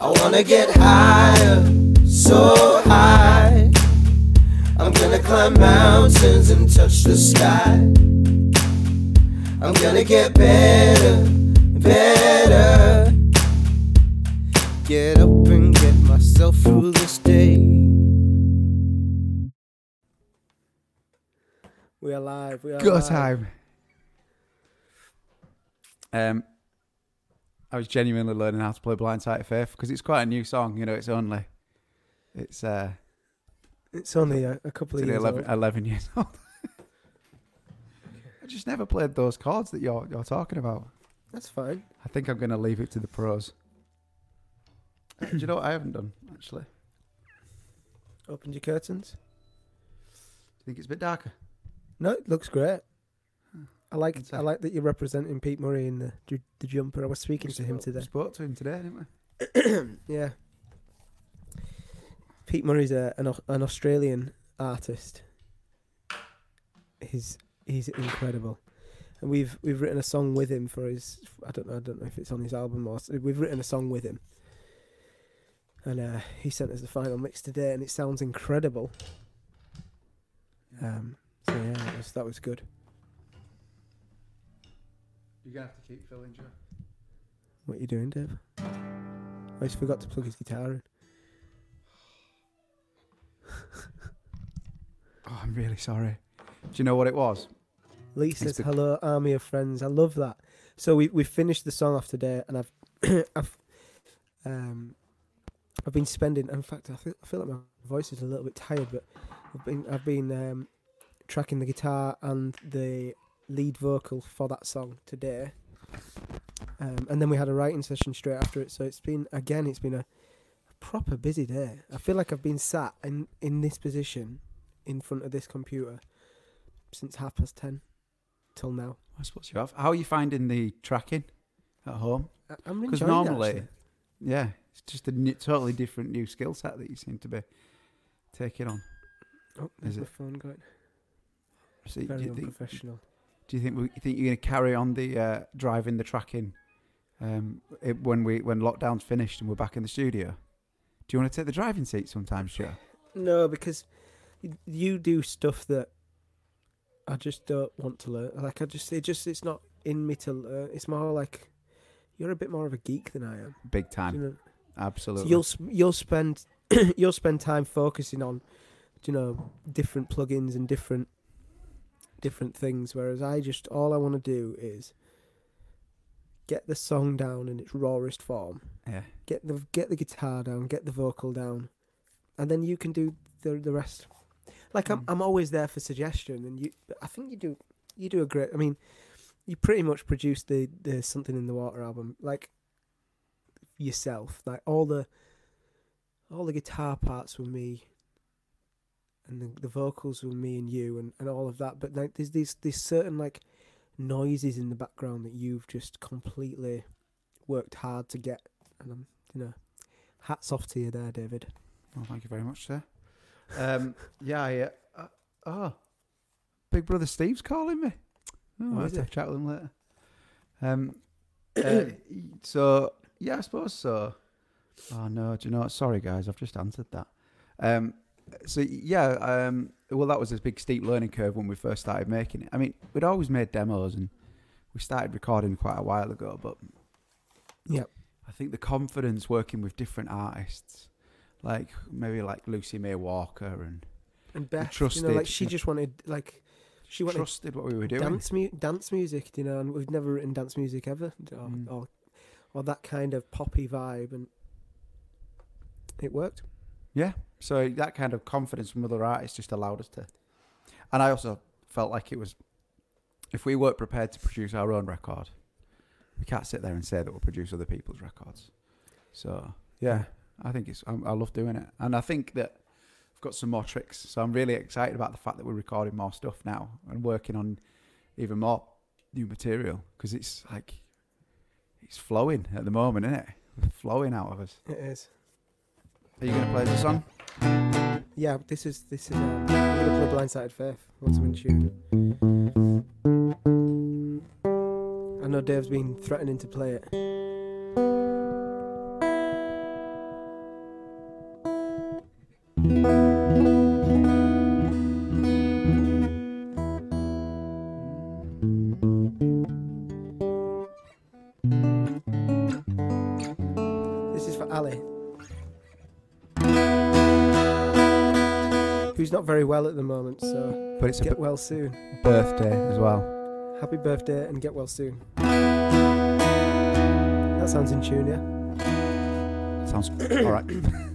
I wanna get higher, so high. I'm gonna climb mountains and touch the sky. I'm gonna get better, better. Get up and get myself through this day. We are live. We are Go live. time. Um, I was genuinely learning how to play Blind Sighted Faith because it's quite a new song. You know, it's only it's uh It's only a, a couple of years 11, old. 11 years old. I just never played those chords that you're you're talking about. That's fine. I think I'm going to leave it to the pros. Uh, Do you know what I haven't done actually? Opened your curtains. Do you think it's a bit darker? No, it looks great. I like I like that you're representing Pete Murray in the ju- the jumper. I was speaking to him today. we Spoke to him today, didn't we? yeah. Pete Murray's a, an an Australian artist. He's he's incredible, and we've we've written a song with him for his. I don't know. I don't know if it's on his album or we've written a song with him. And uh, he sent us the final mix today, and it sounds incredible. Um, so yeah, that was that was good. You're gonna have to keep filling, Joe. What are you doing, Dave? I just forgot to plug his guitar in. Oh, I'm really sorry. Do you know what it was? Lee says, "Hello, army of friends." I love that. So we we finished the song off today, and I've I've um I've been spending. In fact, I feel I feel like my voice is a little bit tired, but I've been I've been um tracking the guitar and the lead vocal for that song today. Um, and then we had a writing session straight after it. So it's been again, it's been a, a proper busy day. I feel like I've been sat in in this position in front of this computer since half past ten till now. I suppose you have. How are you finding the tracking at home? I- I'm Because enjoying it, normally, actually. yeah, it's just a new, totally different new skill set that you seem to be taking on. Oh, there's is my it? phone going. So Very you think? Do you think we, you think you're going to carry on the uh, driving the tracking um, it, when we when lockdown's finished and we're back in the studio? Do you want to take the driving seat sometimes, Joe? No, because you do stuff that I just don't want to learn. Like I just, it just, it's not in me to learn. It's more like you're a bit more of a geek than I am. Big time, you know? absolutely. So you'll you'll spend you'll spend time focusing on, you know, different plugins and different different things. Whereas I just all I want to do is get the song down in its rawest form. yeah, Get the get the guitar down, get the vocal down, and then you can do the the rest. Like I'm Mm. I'm always there for suggestion, and you I think you do you do a great. I mean, you pretty much produced the the something in the water album like yourself. Like all the all the guitar parts were me, and the the vocals were me and you, and, and all of that. But like there's these these certain like noises in the background that you've just completely worked hard to get, and I'm you know, hats off to you there, David. Well, thank you very much, sir. Um, yeah, yeah. Uh, oh, Big Brother Steve's calling me. Oh, Oh, I'll have a chat with him later. Um, uh, so yeah, I suppose so. Oh no, do you know? Sorry, guys, I've just answered that. Um, so yeah, um, well, that was a big steep learning curve when we first started making it. I mean, we'd always made demos and we started recording quite a while ago, but Yep. I think the confidence working with different artists, like maybe like Lucy May Walker and And Beth, you know, like she just wanted like she wanted trusted what we were doing. dance mu- dance music, you know, and we've never written dance music ever, or, Mm. or or that kind of poppy vibe, and it worked. Yeah. So that kind of confidence from other artists just allowed us to. And I also felt like it was, if we weren't prepared to produce our own record, we can't sit there and say that we'll produce other people's records. So yeah, I think it's. I, I love doing it, and I think that I've got some more tricks. So I'm really excited about the fact that we're recording more stuff now and working on even more new material because it's like it's flowing at the moment, isn't it? Flowing out of us. It is. Are you going to play the song? Yeah, this is this is. Um, I'm gonna play Blind Sighted Faith. What's in tune? I know Dave's been threatening to play it. Very well at the moment. So But it's a get b- well soon. birthday as well. Happy birthday and get well soon. That sounds in tune, yeah. Sounds all right.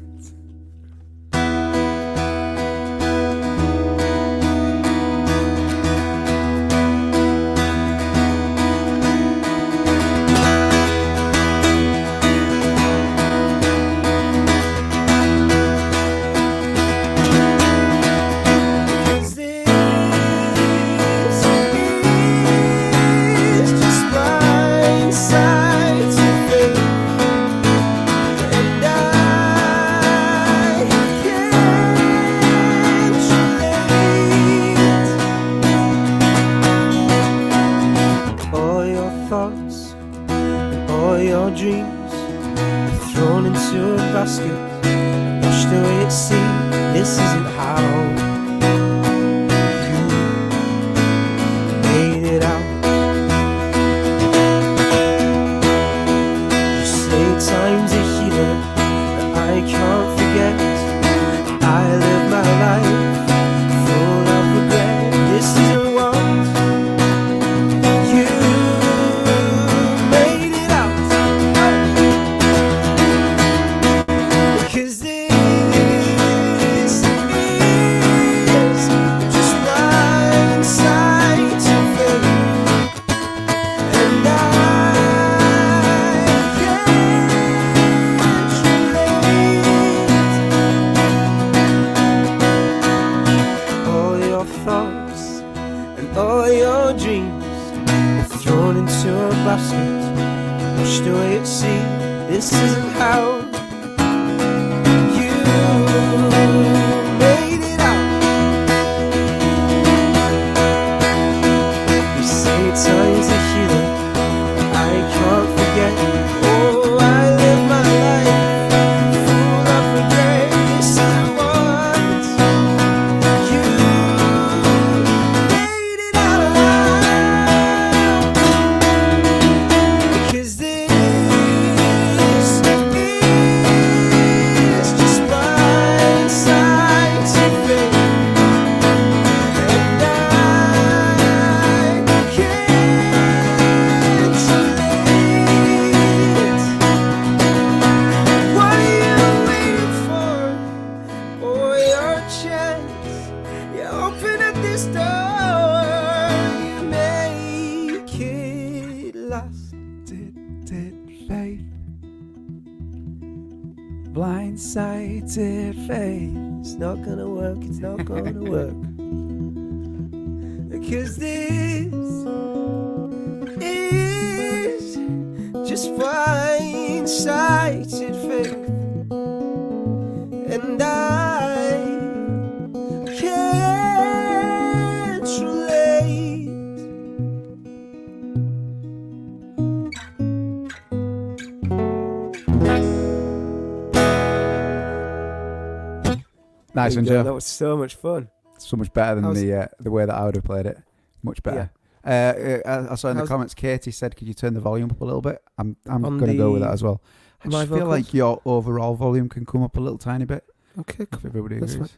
Nice one, There Joe. That was so much fun. So much better than How's- the uh, the way that I would have played it. Much better. Uh, uh, I saw in the comments, Katie said, "Could you turn the volume up a little bit?" I'm I'm going to go with that as well. I just feel vocals? like your overall volume can come up a little tiny bit Okay, if everybody That's agrees.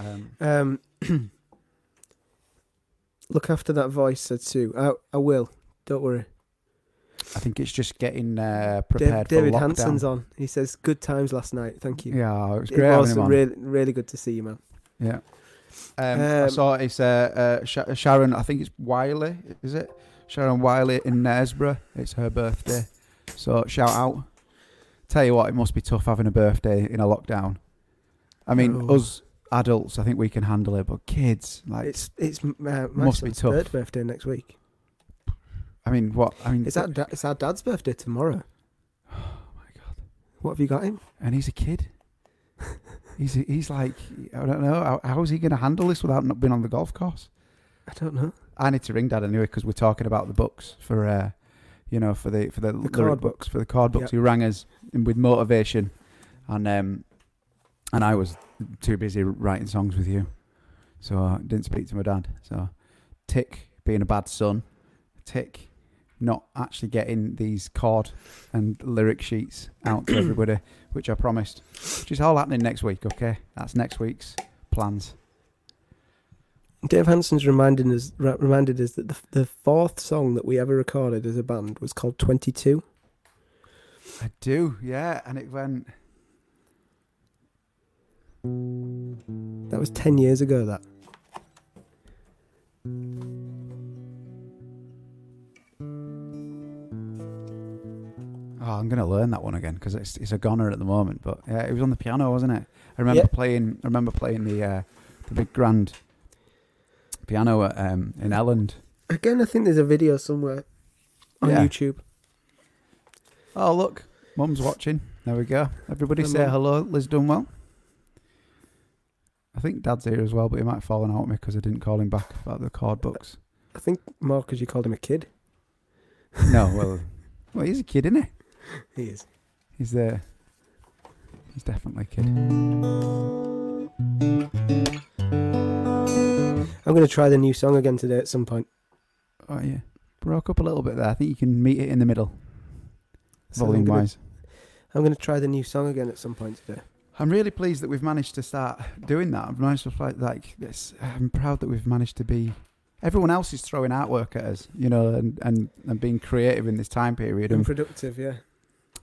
Um, Um, look after that voice, said Sue. I, I will. Don't worry. I think it's just getting uh, prepared David for lockdown. Hanson's on. He says, "Good times last night. Thank you." Yeah, it was great. it was having him on. really, really good to see you, man. Yeah. Um, I Um, saw it's uh, uh, Sh- Sharon. I think it's Wiley. Is it Sharon Wiley in Knaresborough? It's her birthday. So shout out. Tell you what, it must be tough having a birthday in a lockdown. I mean, Oh. us adults, I think we can handle it, but kids, like, It's it's uh, Must be tough. third birthday next week. I mean, what? I mean, It's our da- it's our dad's birthday tomorrow. oh my god! What have you got him? And he's a kid. he's he's like, I don't know. How, how is he going to handle this without not being on the golf course? I don't know. I need to ring Dad anyway because we're talking about the books for, uh, you know, for the for the, lyric chord books for the card books. Yep. He rang us with motivation, and um, and I was too busy writing songs with you, so I didn't speak to my dad. So, tick being a bad son, tick not actually getting these chord and lyric sheets out to everybody, which I promised. Which is all happening next week. Okay, that's next week's plans. Dave Hanson's reminded us reminded us that the, the fourth song that we ever recorded as a band was called Twenty Two. I do, yeah, and it went. That was ten years ago. That Oh, I'm gonna learn that one again because it's it's a goner at the moment. But yeah, it was on the piano, wasn't it? I remember Yeah. playing. I remember playing the uh, the big grand piano at, um, in Elland. again, I think there's a video somewhere on Yeah. YouTube. Oh look, Mum's watching. There we go. Everybody say hello. Liz Dunwell. I think Dad's here as well, but he might have fallen out with me because I didn't call him back about the card books. I think more because you called him a kid. no, well, well, he's a kid, isn't he? He is. He's there. He's definitely a kid. I'm going to try the new song again today at some point. Oh yeah, broke up a little bit there. I think you can meet it in the middle, So I'm volume gonna- wise. I'm going to try the new song again at some point today. I'm really pleased that we've managed to start doing that. I've managed to fight like this. I'm proud that we've managed to be. Everyone else is throwing artwork at us, you know, and, and, and being creative in this time period. And And, productive, yeah.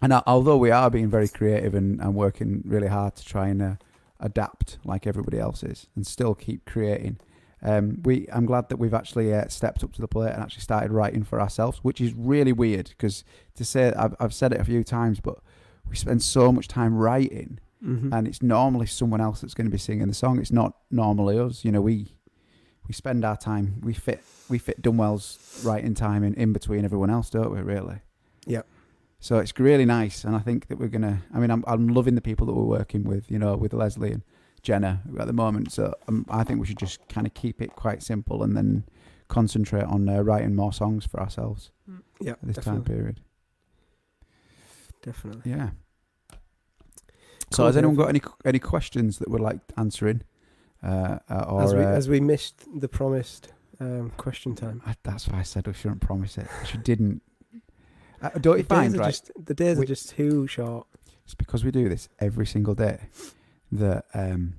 And al- although we are being very creative and, and working really hard to try and uh, adapt like everybody else is and still keep creating, um, we I'm glad that we've actually uh, stepped up to the plate and actually started writing for ourselves, which is really weird because to say I've, I've said it a few times, but we spend so much time writing Mm-hmm. and it's normally someone else that's going to be singing the song. It's not normally us. You know, we we spend our time. We fit we fit Dunwell's writing time in, in between everyone else, don't we? Really. Yep. So it's really nice, and I think that we're gonna. I mean, I'm I'm loving the people that we're working with. You know, with Leslie and Jenna at the moment. So um, I think we should just kind of keep it quite simple, and then concentrate on uh, writing more songs for ourselves yeah, this definitely. time period. Definitely. Yeah. So Cool, has anyone got any any questions that would like answering? Uh, uh, or as we uh, as we missed the promised um, question time. I, that's why I said we shouldn't promise it. She didn't. Uh, don't you The find right? just, the days We- are just too short. It's because we do this every single day that um,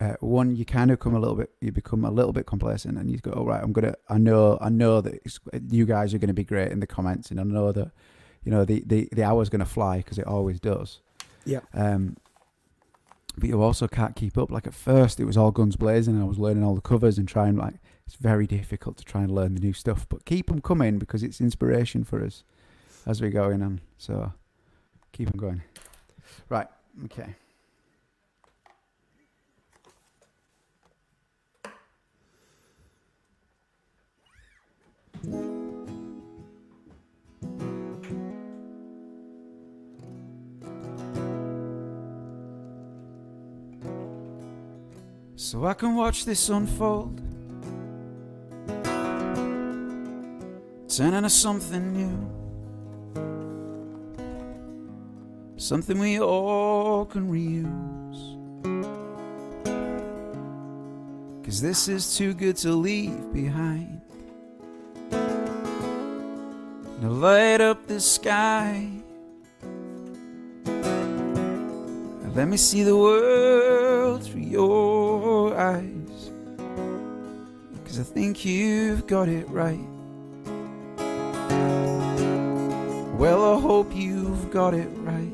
uh, one you kind of come a little bit, you become a little bit complacent, and you go, "All right, I'm gonna. I know, I know that it's, you guys are gonna be great in the comments, and I know that you know the the, the hour's gonna fly because it always does. Yeah. Um, but you also can't keep up. Like at first, it was all guns blazing, and I was learning all the covers and trying. Like it's very difficult to try and learn the new stuff, but keep them coming because it's inspiration for us as we go in on. So keep them going. Right. Okay. So I can watch this unfold, turn into something new. Something we all can reuse. Cause this is too good to leave behind. Now light up the sky. And Let me see the world through your eyes. Cause I think you've got it right. Well, I hope you've got it right.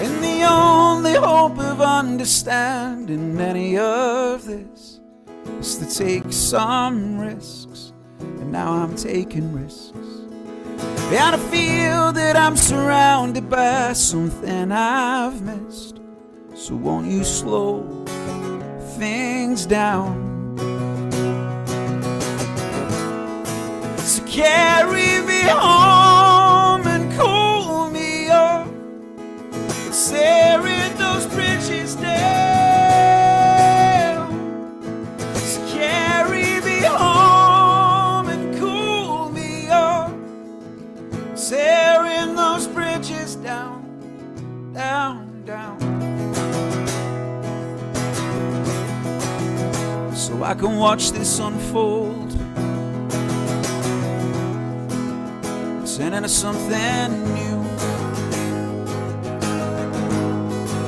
And the only hope of understanding any of this is to take some risks. And now I'm taking risks. And I feel that I'm surrounded by something I've missed. So won't you slow things down? Carry me home and cool me off. Tearing those bridges down. So carry me home and cool me off. Tearing those bridges down, down, down. So I can watch this unfold. Turn into something new.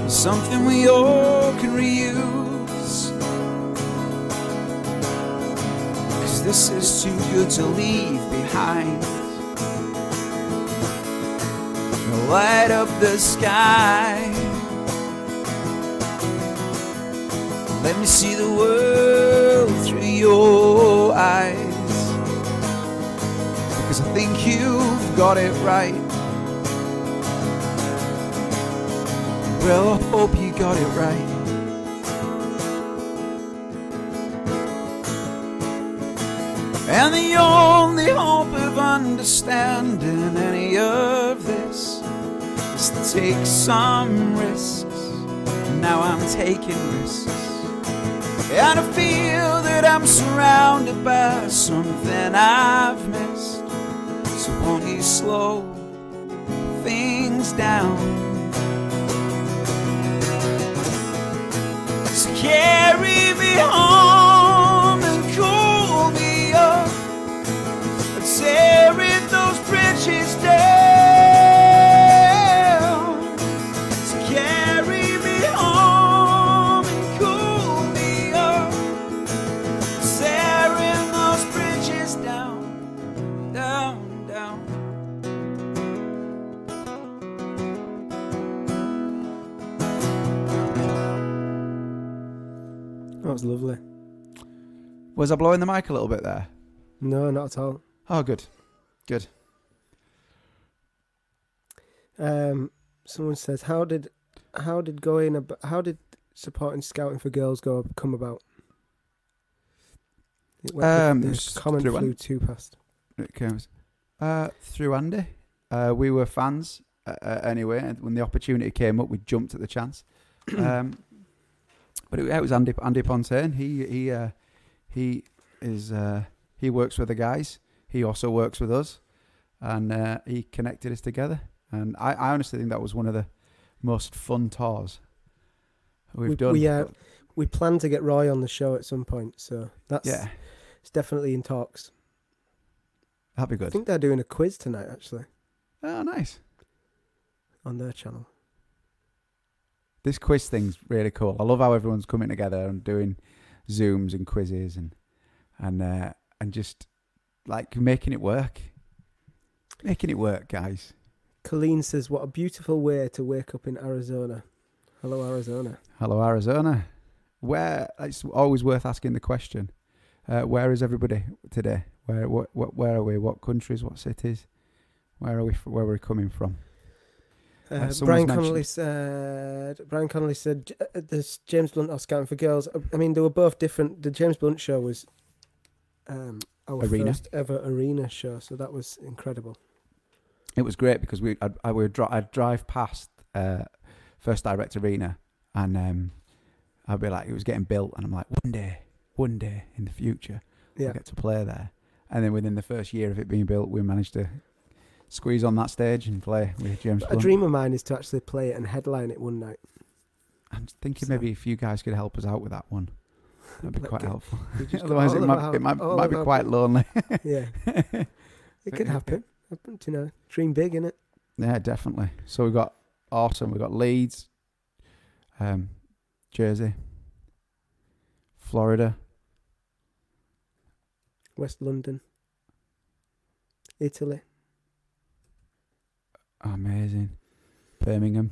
Something we all can reuse. Cause this is too good to leave behind. Light up the sky. Let me see the world through your eyes. I think you've got it right. Well, I hope you got it right. And the only hope of understanding any of this is to take some risks. Now I'm taking risks. And I feel that I'm surrounded by something I've missed. Won't you slow things down? So carry me home That was lovely. Was I blowing the mic a little bit there? No, not at all. Oh, good. Good. Um, someone says, "How did, how did going ab- how did supporting scouting for girls go come about?" It went- Um, the, was comment through flew An- too past. It comes uh, through Andy. Uh, we were fans uh, uh, anyway, and when the opportunity came up, we jumped at the chance. um, but it, it was Andy Andy Pontaine. He he uh, he is uh, he works with the guys. He also works with us, and uh, he connected us together. And I, I honestly think that was one of the most fun tours we've We- done. we, uh, We plan to get Roy on the show at some point, so that's yeah, it's definitely in talks. that'd be good. I think they're doing a quiz tonight, actually, Oh, nice. on their channel. This quiz thing's really cool. I love how everyone's coming together and doing zooms and quizzes and and uh, and just like making it work, making it work, guys. Colleen says, "What a beautiful way to wake up in Arizona." Hello, Arizona. Hello, Arizona. Where it's always worth asking the question. Uh, where is everybody today? Where what, what where are we? What countries? What cities? Where are we? Where are we coming from? Uh, Brian Connolly said. Brian Connolly said, uh, "This James Blunt Scouting for Girls." Uh, I mean, they were both different. The James Blunt show was um, our Arena. first ever arena show, so that was incredible. It was great because we I'd, I would I'd drive past uh, First Direct Arena and um, I'd be like, it was getting built, and I'm like, one day, one day in the future, Yeah, I'll get to play there. And then within the first year of it being built, we managed to squeeze on that stage and play with James. a Blunt. dream of mine is to actually play it and headline it one night. I'm thinking So- maybe if you guys could help us out with that one, that'd be Like quite it- helpful. We just got Otherwise, it might, our- it might, might be quite lonely. Yeah, it could happen. Happen, You know, dream big, innit? Yeah, definitely. So we've got autumn. We've got Leeds, um, Jersey, Florida, West London, Italy. Amazing, Birmingham,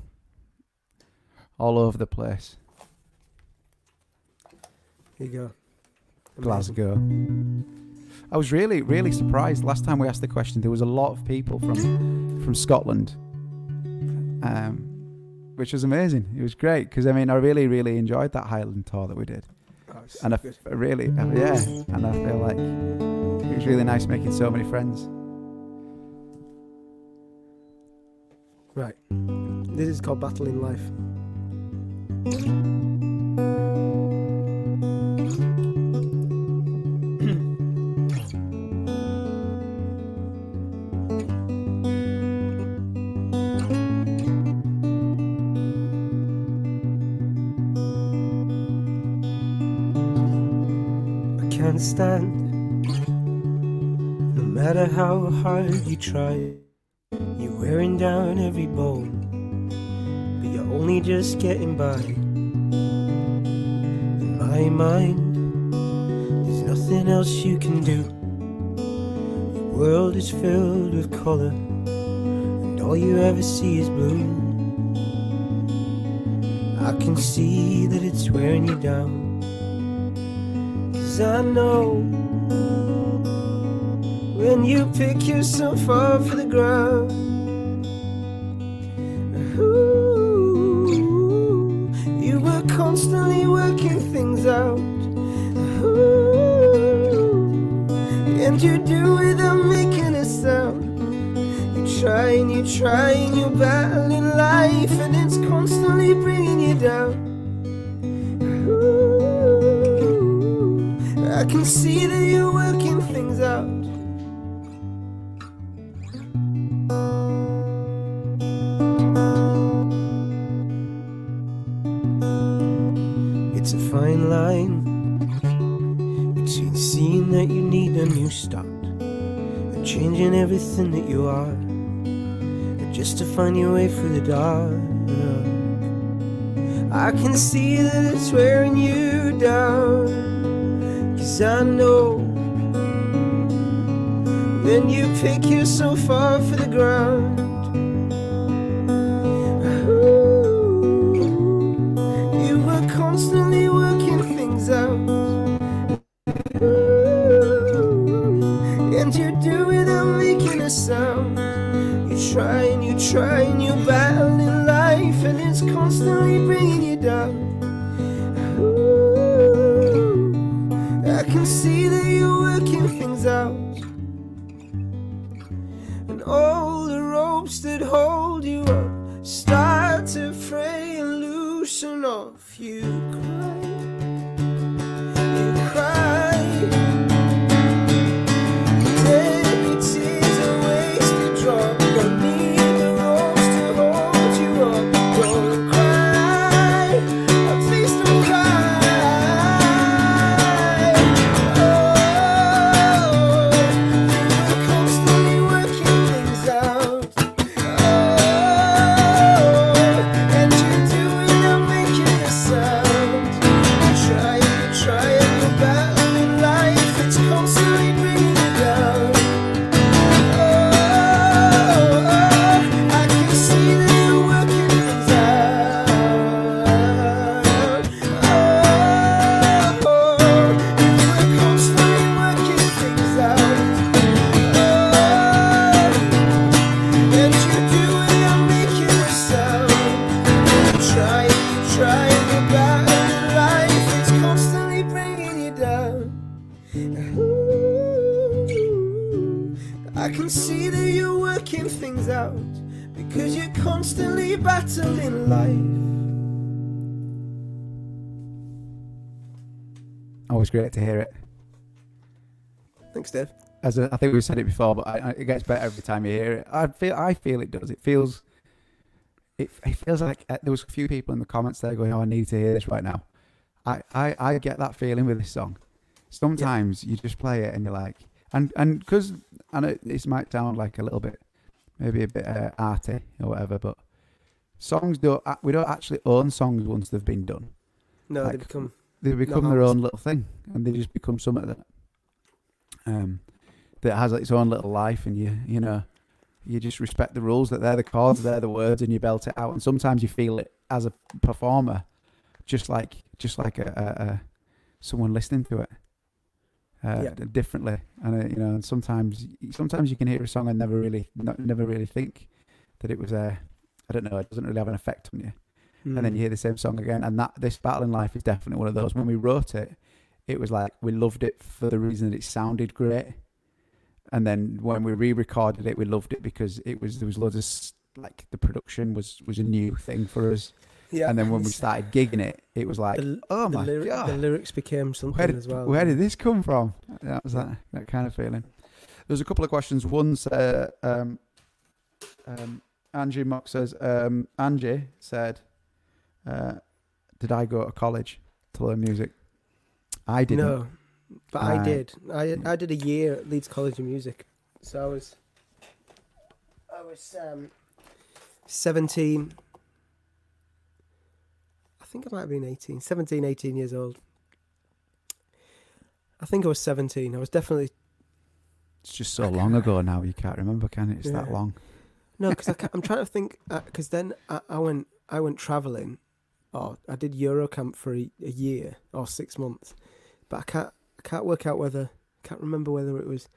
all over the place. Here you go. Amazing. Glasgow. I was really, really surprised. Last time we asked the question, there was a lot of people from from Scotland, um, which was amazing. It was great because I mean, I really, really enjoyed that Highland tour that we did, Oh, and I, I really, uh, yeah, and I feel like it was really nice making so many friends. Right. This is called battling life. Life. can't stand No matter how hard you try you're wearing down every bone. But you're only just getting by. In my mind, there's nothing else you can do. Your world is filled with color, and all you ever see is blue. I can see that it's wearing you down. Cause I know when you pick yourself up for the ground. Find your way through the dark. I can see that it's wearing you down. Cause I know when you pick yourself up for the ground. As a, I think we've said it before, but I, it gets better every time you hear it. I feel, I feel it does. It feels, it, it feels like uh, there was a few people in the comments there going, "Oh, I need to hear this right now." I, I, I get that feeling with this song. Sometimes you just play it and you're like, and and because I know this might sound like a little bit, maybe a bit uh, arty or whatever, but songs don't. uh, We don't actually own songs once they've been done. No, they become they become their own little thing, and they just become something that um that has its own little life, and you you know you just respect the rules that they're the chords, they're the words, and you belt it out. And sometimes you feel it as a performer, just like just like a, a, a someone listening to it uh, Yeah. differently. And uh, you know, and sometimes sometimes you can hear a song and never really not, never really think that it was a I don't know, it doesn't really have an effect on you and then Mm. you hear the same song again. And that this battling life is definitely one of those. When we wrote it, it was like we loved it for the reason that it sounded great, and then when we re-recorded it, we loved it because it was there was loads of like the production was was a new thing for us. yeah. And then when we started gigging it, it was like, the, oh the, my lyri- god, the lyrics became something did, as well. where did this come from? That was that, that kind of feeling. There's a couple of questions. One's uh, um, um, Angie Mock says, um, Angie said, uh, did I go to college to learn music? I didn't. No, but I Right. did. I I did a year at Leeds College of Music, so I was I was um, seventeen. I think I might have been 18, 17, 18 years old. I think I was 17. I was definitely It's just so long ago now. You can't remember, can it? It's that long. No, because I'm trying to think. Because then I, I went, I went traveling. Or I did Eurocamp for a, a year or six months, but I can't, I can't work out whether, can't remember whether it was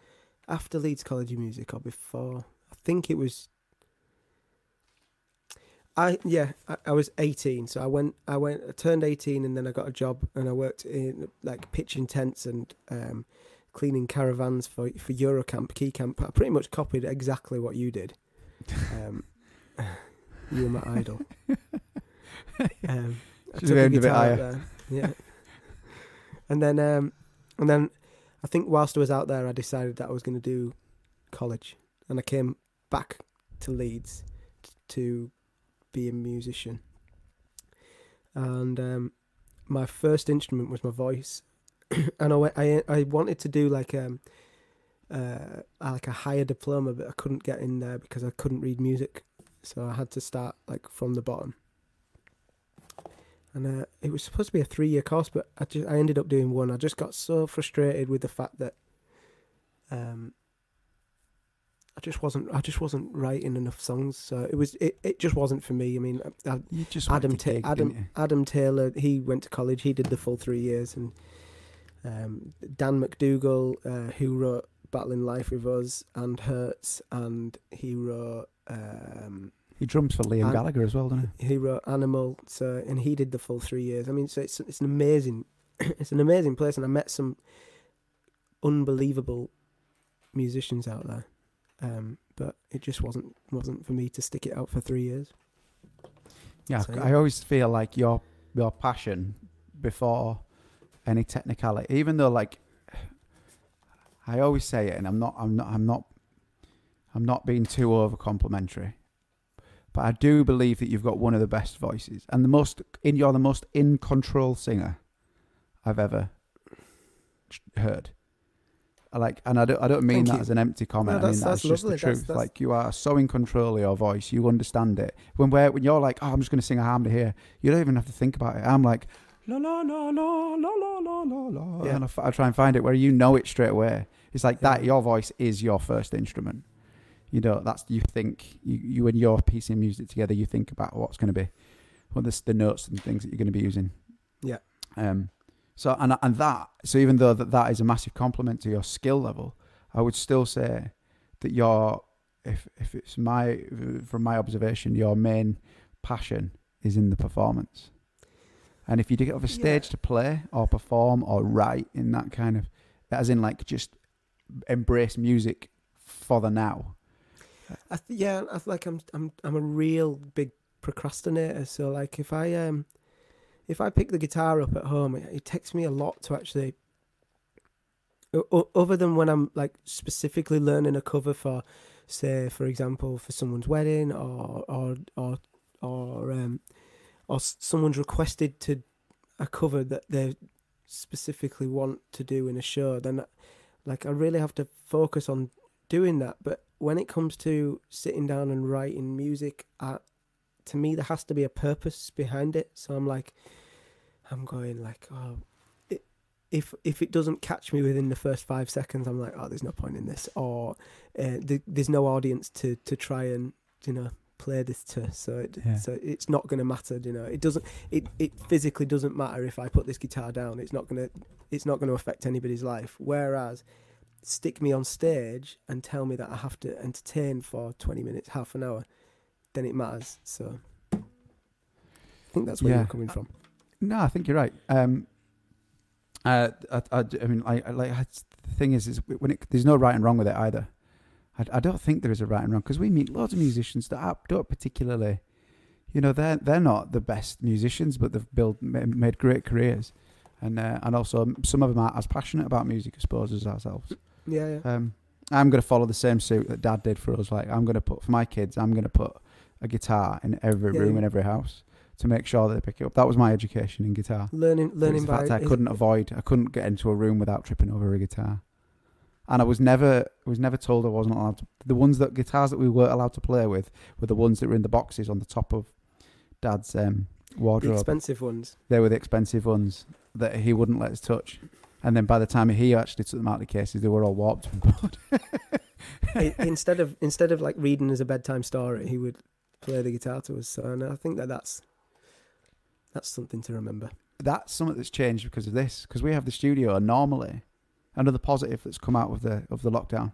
after Leeds College of Music or before. I think it was. I yeah, I, I was 18, so I went, I went, I turned 18, and then I got a job, and I worked in like pitching tents and um, cleaning caravans for for Eurocamp, Key Camp. I pretty much copied exactly what you did. Um, you were my idol. Um, I took a aimed a bit guitar there. Yeah. And then, um, and then, I think whilst I was out there, I decided that I was going to do college, and I came back to Leeds t- to be a musician. And um, my first instrument was my voice, and I, went, I I wanted to do like um uh like a higher diploma, but I couldn't get in there because I couldn't read music, so I had to start like from the bottom. And uh, it was supposed to be a three-year course, but I just I ended up doing one. I just got so frustrated with the fact that um I just wasn't I just wasn't writing enough songs, so it was it, it just wasn't for me. I mean, I, Adam Ta- gig, Adam? Adam Taylor. He went to college. He did the full three years, and um, Dan McDougall, uh, who wrote "Battling Life with Us" and "Hurts," and he wrote um, He drums for Liam And- Gallagher as well, doesn't he? he wrote "Animal." So and he did the full three years. I mean, so it's it's an amazing it's an amazing place, and I met some unbelievable musicians out there. Um, but it just wasn't wasn't for me to stick it out for three years. Yeah, So, I always feel like your your passion before any technicality, even though like I always say it, and I'm not, I'm not, I'm not, I'm not being too over complimentary, but I do believe that you've got one of the best voices and the most, in you're the most in control singer I've ever heard. I Like, and I don't, I don't mean Thank that you. as an empty comment. No, I mean that's- that's, that's just lovely. the truth. that's- Like, you are so in control of your voice, you understand it. When we're, when you're like, oh, I'm just going to sing a harmony here, you don't even have to think about it. I'm like, la la la la la la la la la, Yeah. and I, f- I try and find it where you know it straight away. It's like that. Your voice is your first instrument. You know, that's you think you, you and your piecing music together. You think about what's going to be, what the the notes and things that you're going to be using. Yeah. Um. So and and that so even though that that is a massive compliment to your skill level, I would still say that your if if it's my from my observation, your main passion is in the performance. And if you do get off a stage Yeah. to play or perform or write in that kind of, as in like just embrace music for the now. I th- yeah, I feel like I'm I'm I'm a real big procrastinator. So like if I um if I pick the guitar up at home, it, it takes me a lot to actually. o- Other than when I'm like specifically learning a cover for, say, for example, for someone's wedding or or or or um or someone's requested to a cover that they specifically want to do in a show, then like I really have to focus on doing that. But when it comes to sitting down and writing music, uh, to me there has to be a purpose behind it. So I'm like, I'm going like, oh, i if if it doesn't catch me within the first five seconds, I'm like, oh, there's no point in this, or uh, th- there's no audience to to try and you know play this to. So it, Yeah. so it's not going to matter. You know, it doesn't. It it physically doesn't matter if I put this guitar down. It's not gonna. It's not going to affect anybody's life. Whereas stick me on stage and tell me that I have to entertain for 20 minutes, half an hour, then it matters. So I think that's where Yeah. you're coming from. No, I think you're right. Um, uh, I, I, I mean, I, I like I, the thing is, is when it, there's no right and wrong with it either. I, I don't think there is a right and wrong because we meet loads of musicians that are, don't particularly, you know, they're they're not the best musicians, but they've built made great careers, and uh, and also some of them aren't as passionate about music, I suppose, as ourselves. Yeah, yeah. Um, I'm going to follow the same suit that Dad did for us. Like, I'm going to put for my kids, I'm going to put a guitar in every Yeah, room yeah. in every house to make sure that they pick it up. That was my education in guitar. Learning, learning the by. fact I couldn't avoid. I couldn't get into a room without tripping over a guitar, and I was never was never told I wasn't allowed to. The ones that guitars that we weren't allowed to play with were the ones that were in the boxes on the top of Dad's um, the wardrobe. expensive ones. they were the expensive ones that he wouldn't let us touch. And then by the time he actually took them out of the cases, they were all warped. and. Instead of instead of like reading as a bedtime story, he would play the guitar to us. So and I think that that's that's something to remember. That's something that's changed because of this. Because we have the studio, and normally, another positive that's come out of the of the lockdown,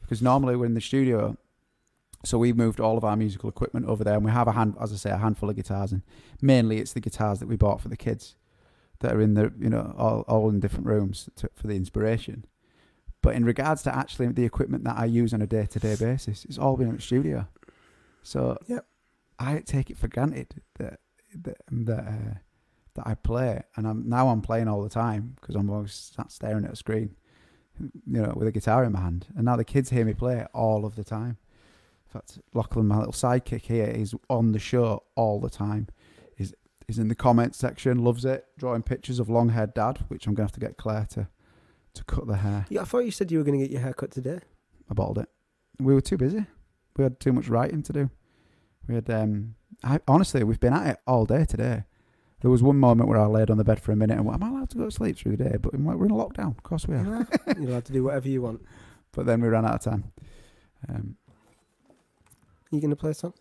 because normally we're in the studio. So we moved all of our musical equipment over there, and we have a hand, as I say, a handful of guitars, and mainly it's the guitars that we bought for the kids that are in the, you know, all, all in different rooms to, for the inspiration. But in regards to actually the equipment that I use on a day to day basis, it's all been in the studio. So Yep. I take it for granted that that that, uh, that I play, and I'm now I'm playing all the time because I'm always sat staring at a screen, you know, with a guitar in my hand. And now the kids hear me play all of the time. In fact, Lachlan, my little sidekick here, is on the show all the time. Is is in the comments section, loves it, drawing pictures of long haired dad, which I'm gonna have to get Claire to to cut the hair. Yeah, I thought you said you were going to get your hair cut today. I bottled it. We were too busy. We had too much writing to do. We had um I honestly we've been at it all day today. There was one moment where I laid on the bed for a minute and went, Am I allowed to go to sleep through the day? But I'm like, we're in a lockdown. Of course we are. You're allowed to do whatever you want. But then we ran out of time. Um, you going to play a song?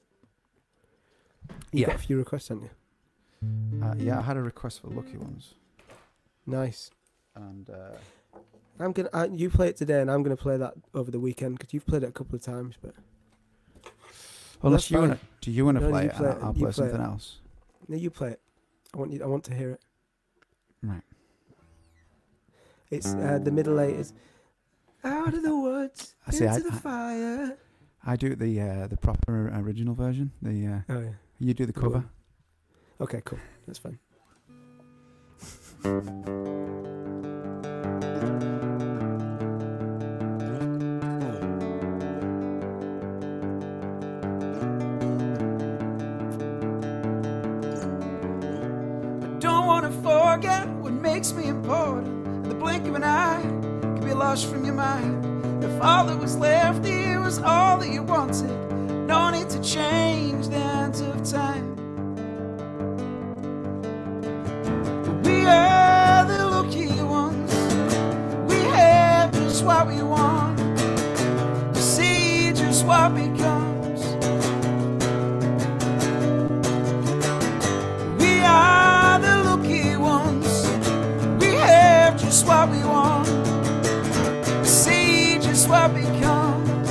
You Yeah. got a few requests, haven't you? Uh, yeah, I had a request for Lucky Ones. Nice. And uh, I'm gonna. Uh, you play it today, and I'm gonna play that over the weekend because you've played it a couple of times. But unless you wanna, do you want to No, play you it? play and it. I'll You play play it. something else. no, you play it. I want you. I want to hear it. Right. It's uh, the middle eight is out of the woods I see, into I- the I- fire. I do the uh, the proper original version. The uh, Oh yeah. you do the cover. Okay, cool. That's fine. Forget what makes me important. In the blink of an eye, can be lost from your mind. If all that was left here was all that you wanted, no need to change the hands of time. What we want. To see just what becomes. We are the lucky ones. We have just what we want. See just what becomes.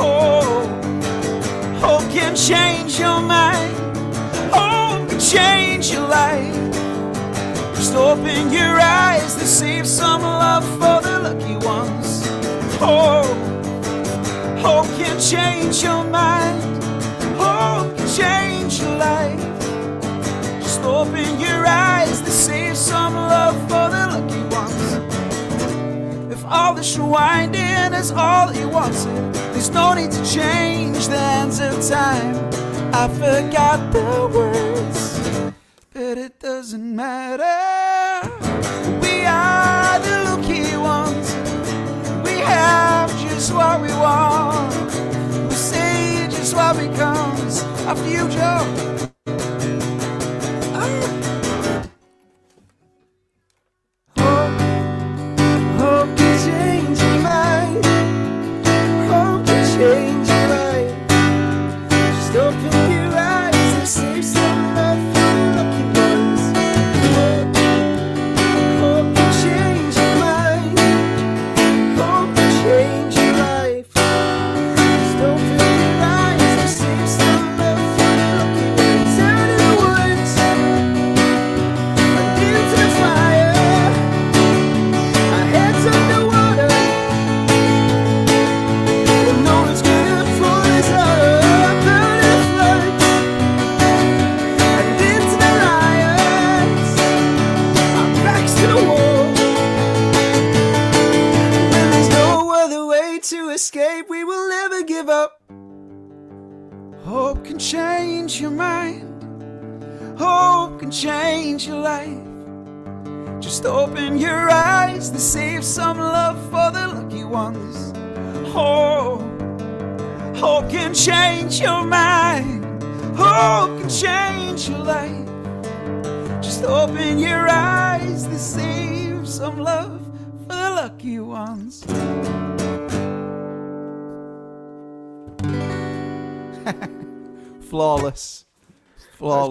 Oh, hope can change your mind. Open your eyes to save some love for the lucky ones. Oh, hope can change your mind. Hope can change your life. Just open your eyes to save some love for the lucky ones. If all this rewinding is all you wanted, there's no need to change the hands of time. I forgot the words, but it doesn't matter. Becomes you, future.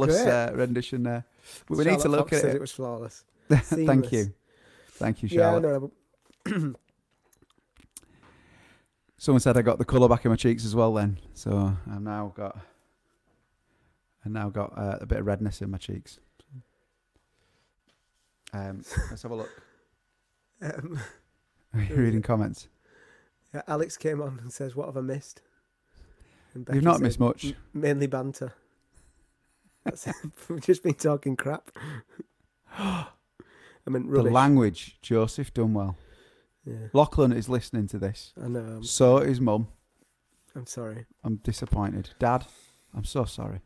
Flawless uh, rendition there. We, we need to look Fox at it. it was flawless. Thank you, thank you, Charlotte. Someone said I got the colour back in my cheeks as well. Then, so I've now got, I now got uh, a bit of redness in my cheeks. Um, let's have a look. Um, Are you reading comments? yeah, Alex came on and says, "What have I missed?" You've not missed much. Mainly banter. That's We've just been talking crap. I mean, The language, Joseph Dunwell. yeah, Lachlan is listening to this. I know. I'm, So is Mum. I'm sorry. I'm disappointed. Dad, I'm so sorry.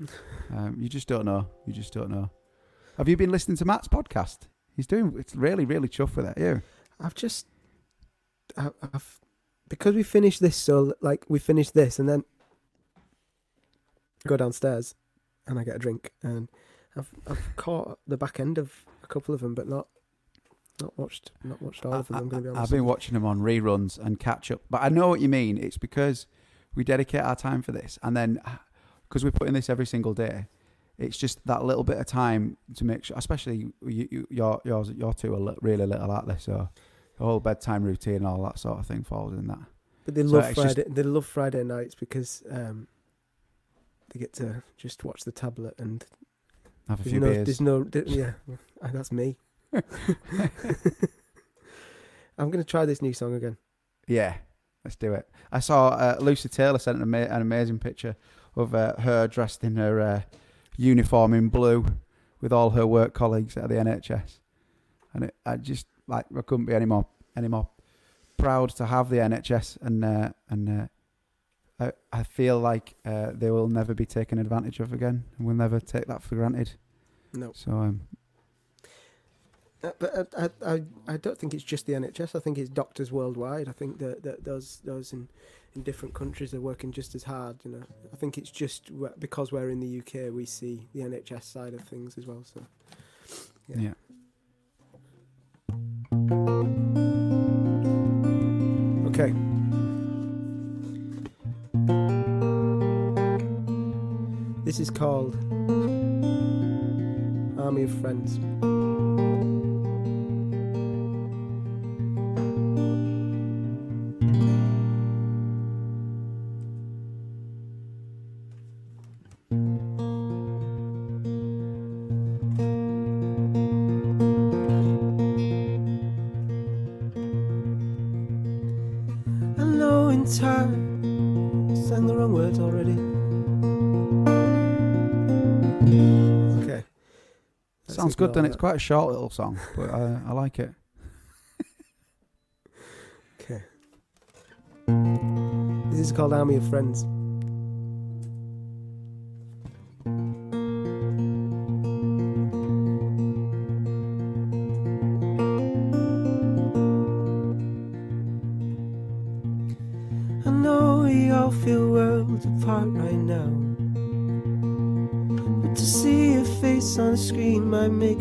Um, you just don't know. You just don't know. Have you been listening to Matt's podcast? He's doing. It's really, really chuffed with it. Yeah. I've just, I, I've, because we finished this, so like we finished this, and then go downstairs, and I get a drink, and I've I've caught the back end of a couple of them, but not not watched not watched all of them. I, am going to be honest. have been watching them on reruns and catch up. But I know what you mean. It's because we dedicate our time for this, and then because we're putting this every single day, it's just that little bit of time to make sure. Especially you, you, your yours, your two are really little at this, so the whole bedtime routine and all that sort of thing falls in that. But they So love it's just- Friday. They love Friday nights because um, they get to just watch the tablet and Have a few no, beers. there's no, yeah, that's me. I'm going to try this new song again. Yeah, let's do it. I saw uh, Lucy Taylor sent an, ama- an amazing picture of uh, her dressed in her uh, uniform in blue with all her work colleagues at the NHS, and it, I just like I couldn't be any more any more proud to have the NHS, and uh, and uh, I I feel like uh, they will never be taken advantage of again, and we'll never take that for granted. No, So um, uh, but uh, I, I, I don't think it's just the NHS. I think it's doctors worldwide. I think that, that those those in, in different countries are working just as hard. You know, I think it's just because we're in the UK, we see the NHS side of things as well. So Yeah. yeah. okay. This is called Army of Friends. I know in time sang the wrong words already. Okay. Let's Sounds good. Then it's quite a short little song, but uh, I like it. Okay. This is called Army of Friends.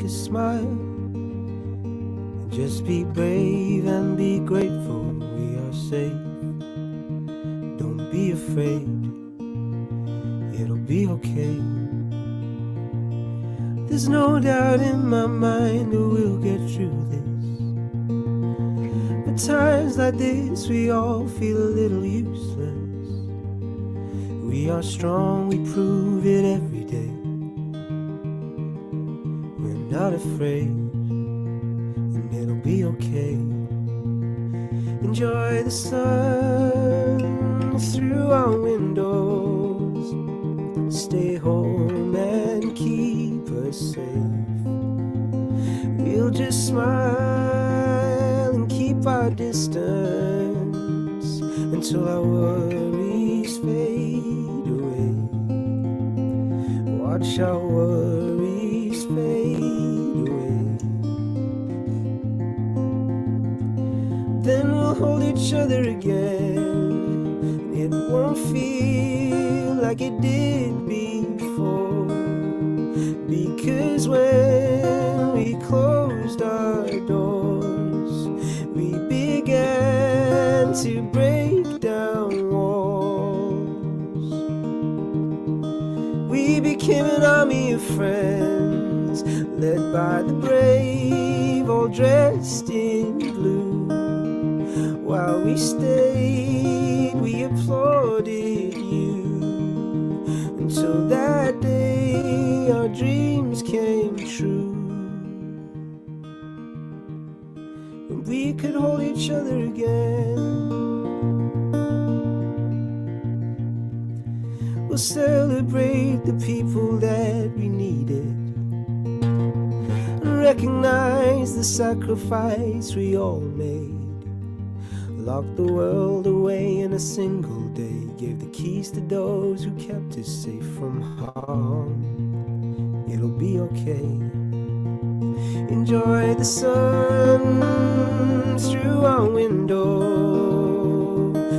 Us smile. Just be brave until that day our dreams came true. And we could hold each other again. We'll celebrate the people that we needed. Recognize the sacrifice we all made. Locked the world away in a single day. Gave the keys to those who kept us safe from harm. It'll be okay. Enjoy the sun through our window.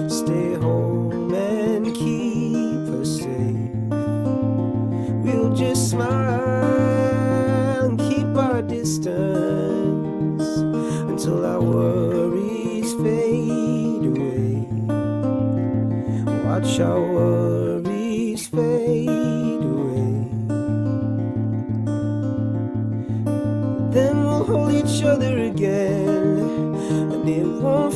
Stay home and keep us safe. We'll just smile Watch our worries fade away. Then we'll hold each other again, and it won't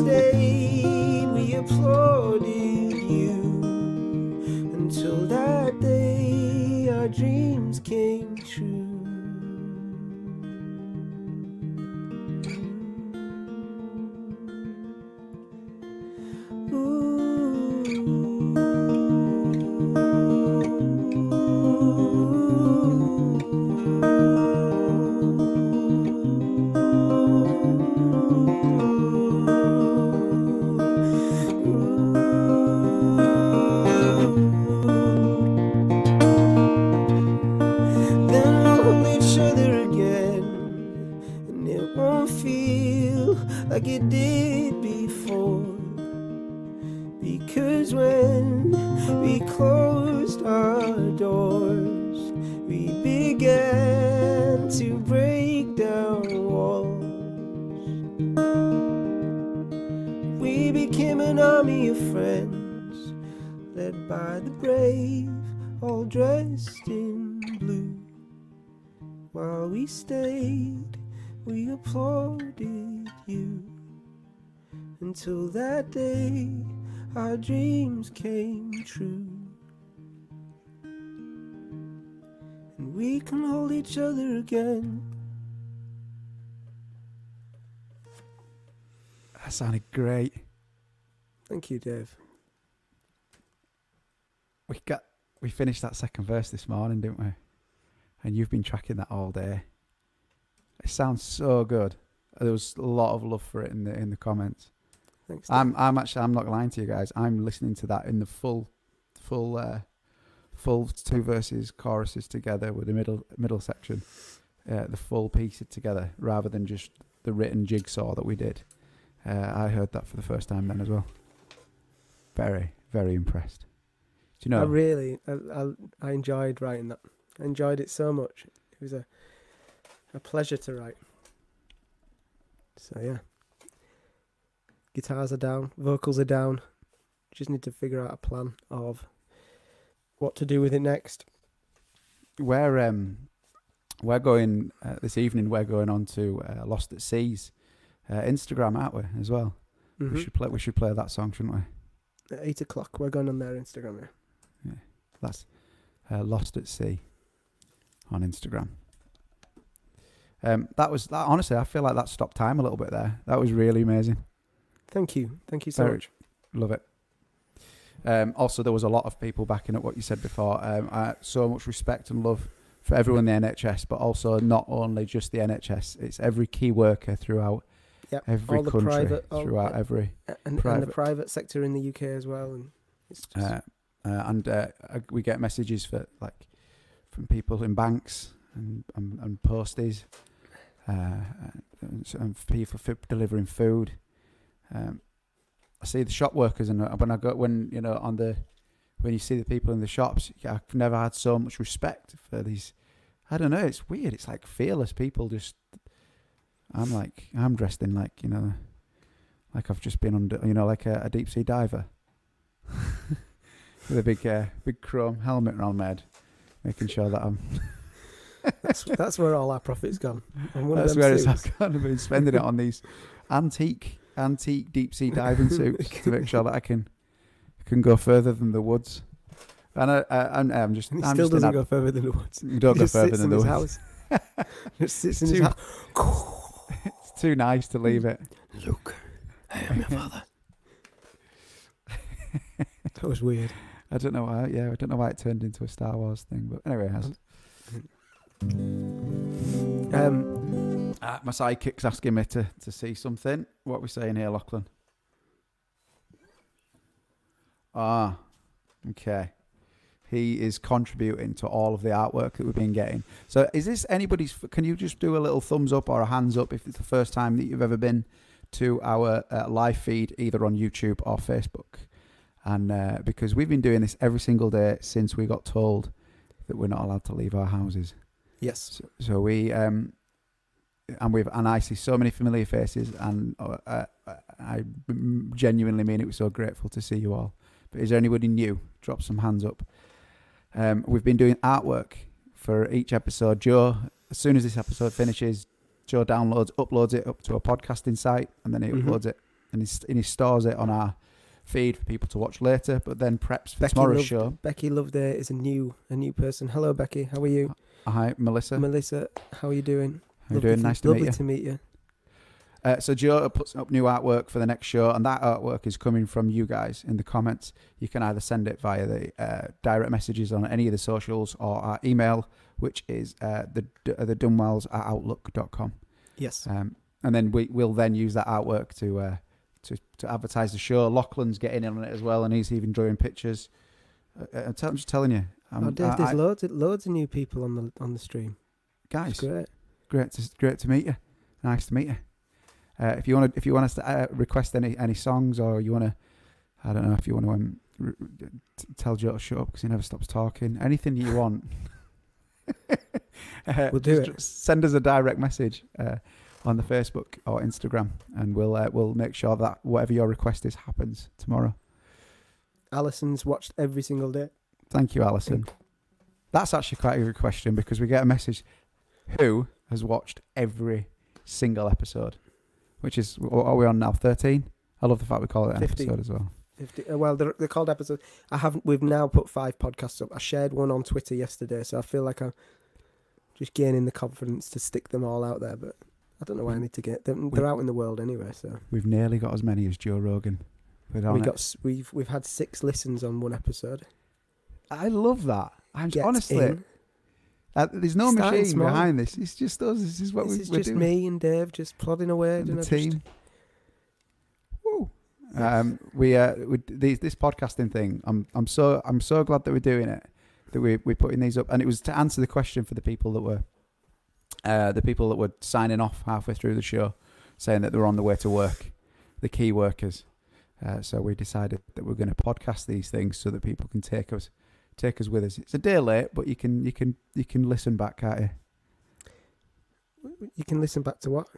While like it did before. Because when we closed our doors, we began to break down walls. We became an army of friends, led by the brave, all dressed in blue. While we stayed, we applauded you until that day our dreams came true. And we can hold each other again. That sounded great. Thank you, Dave. We got we finished that second verse this morning, didn't we? And you've been tracking that all day. It sounds so good. There was a lot of love for it in the in the comments. Thanks. Dave. I'm I'm actually I'm not lying to you guys. I'm listening to that in the full full uh full two verses choruses together with the middle middle section. Uh, the full piece together rather than just the written jigsaw that we did. Uh, I heard that for the first time then as well. Very, very impressed. Do you know? I really, I, I, I enjoyed writing that. I enjoyed it so much. It was a, a pleasure to write. So yeah, guitars are down, vocals are down. Just need to figure out a plan of what to do with it next. we're um we're going uh, this evening. We're going on to uh, Lost at Seas uh, Instagram, aren't we? As well. Mhm. We should play. We should play that song, shouldn't we? At eight o'clock, we're going on their Instagram. Yeah. That's uh, Lost at Sea on Instagram. Um, that was that. Honestly, I feel like that stopped time a little bit there. That was really amazing. Thank you. Thank you so Very- much. Love it. Um, also, there was a lot of people backing up what you said before. Um, I, so much respect and love for everyone in the NHS, but also not only just the NHS. It's every key worker throughout Yep. every All country, private- throughout uh, every. And, and the Private. private sector in the UK as well. And it's just, Uh, uh, and uh, we get messages for like from people in banks and and, and posties, uh, and, and people for delivering food. Um, I see the shop workers, and uh, when I go when you know on the when you see the people in the shops, I've never had so much respect for these. I don't know. It's weird. It's like fearless people. Just I'm like I'm dressed in like you know, like I've just been under you know like a, a deep sea diver with a big uh, big chrome helmet around my head, making sure that I'm. that's, that's where all our profits gone. On one of That's where it's suits. I've kind of been spending it on these antique antique deep sea diving suits to make sure that I can can go further than the woods. And I, I, I'm, I'm just And he I'm still just doesn't go further than the woods. You don't he go further than the woods. house. just sits in his house. It's too nice to leave it. Luke, I am your father. that was weird. I don't know why. Yeah, I don't know why it turned into a Star Wars thing, but anyway, it has. Um, Uh, my sidekick's asking me to, to see something. What are we saying here, Lachlan? Ah, okay. He is contributing to all of the artwork that we've been getting. So, is this anybody's? Can you just do a little thumbs up or a hands up if it's the first time that you've ever been to our uh, live feed, either on YouTube or Facebook? And uh, because we've been doing this every single day since we got told that we're not allowed to leave our houses. yes. So, so we um, and we've and I see so many familiar faces, and uh, uh, I genuinely mean it. We're so grateful to see you all. But is there anybody new? Drop some hands up. Um, we've been doing artwork for each episode. Joe, as soon as this episode finishes, Joe downloads, uploads it up to a podcasting site, and then he Mhm. uploads it and he, and he stores it on our feed for people to watch later. But then preps for Becky tomorrow's loved- show. Becky Loveday is a new a new person. Hello, Becky. How are you? Hi, Melissa. Melissa, how are you doing? How you Lovely doing? Nice to meet you. to meet you. Uh, so Joe puts up new artwork for the next show, and that artwork is coming from you guys in the comments. You can either send it via the uh, direct messages on any of the socials or our email, which is uh, the uh, the Dunwells at outlook.com. Yes. Um, and then we will then use that artwork to uh, to to advertise the show. Lachlan's getting in on it as well, and he's even drawing pictures. Uh, I'm, tell- I'm just telling you, um, oh, Dave, I- there's I- loads of, loads of new people on the on the stream. guys, It's great. Great to great to meet you. Nice to meet you. Uh, if you want to, if you want us to uh, request any any songs, or you want to, I don't know, if you want to um, r- r- t- tell Joe to shut up because he never stops talking. Anything you want, uh, We'll do it. Send us a direct message uh, on the Facebook or Instagram, and we'll uh, we'll make sure that whatever your request is happens tomorrow. Alison's watched every single day. Thank you, Alison. That's actually quite a good question because we get a message who has watched every single episode, which is, what are we on now? 13? I love the fact we call it an 15. episode as well. 50, uh, well, they're, they're called episodes. I haven't. We've now put five podcasts up. I shared one on Twitter yesterday, so I feel like I'm just gaining the confidence to stick them all out there. But I don't know why I need to get them. They're out in the world anyway. So We've nearly got as many as Joe Rogan. We it. got we've we've had six listens on one episode. I love that. I'm Get honestly, in. Uh, there's no Starting machine small. behind this. It's just us. This is what this we, is we're just doing. me and Dave just plodding away. and the just- team. Woo. Um, we uh, we, these, this podcasting thing. I'm I'm so I'm so glad that we're doing it. That we we're putting these up, and it was to answer the question for the people that were, uh, the people that were signing off halfway through the show, saying that they were on the way to work, the key workers. Uh, so we decided that we're going to podcast these things so that people can take us take us with us. It's a day late, but you can you can you can listen back, can't you? You can listen back to what?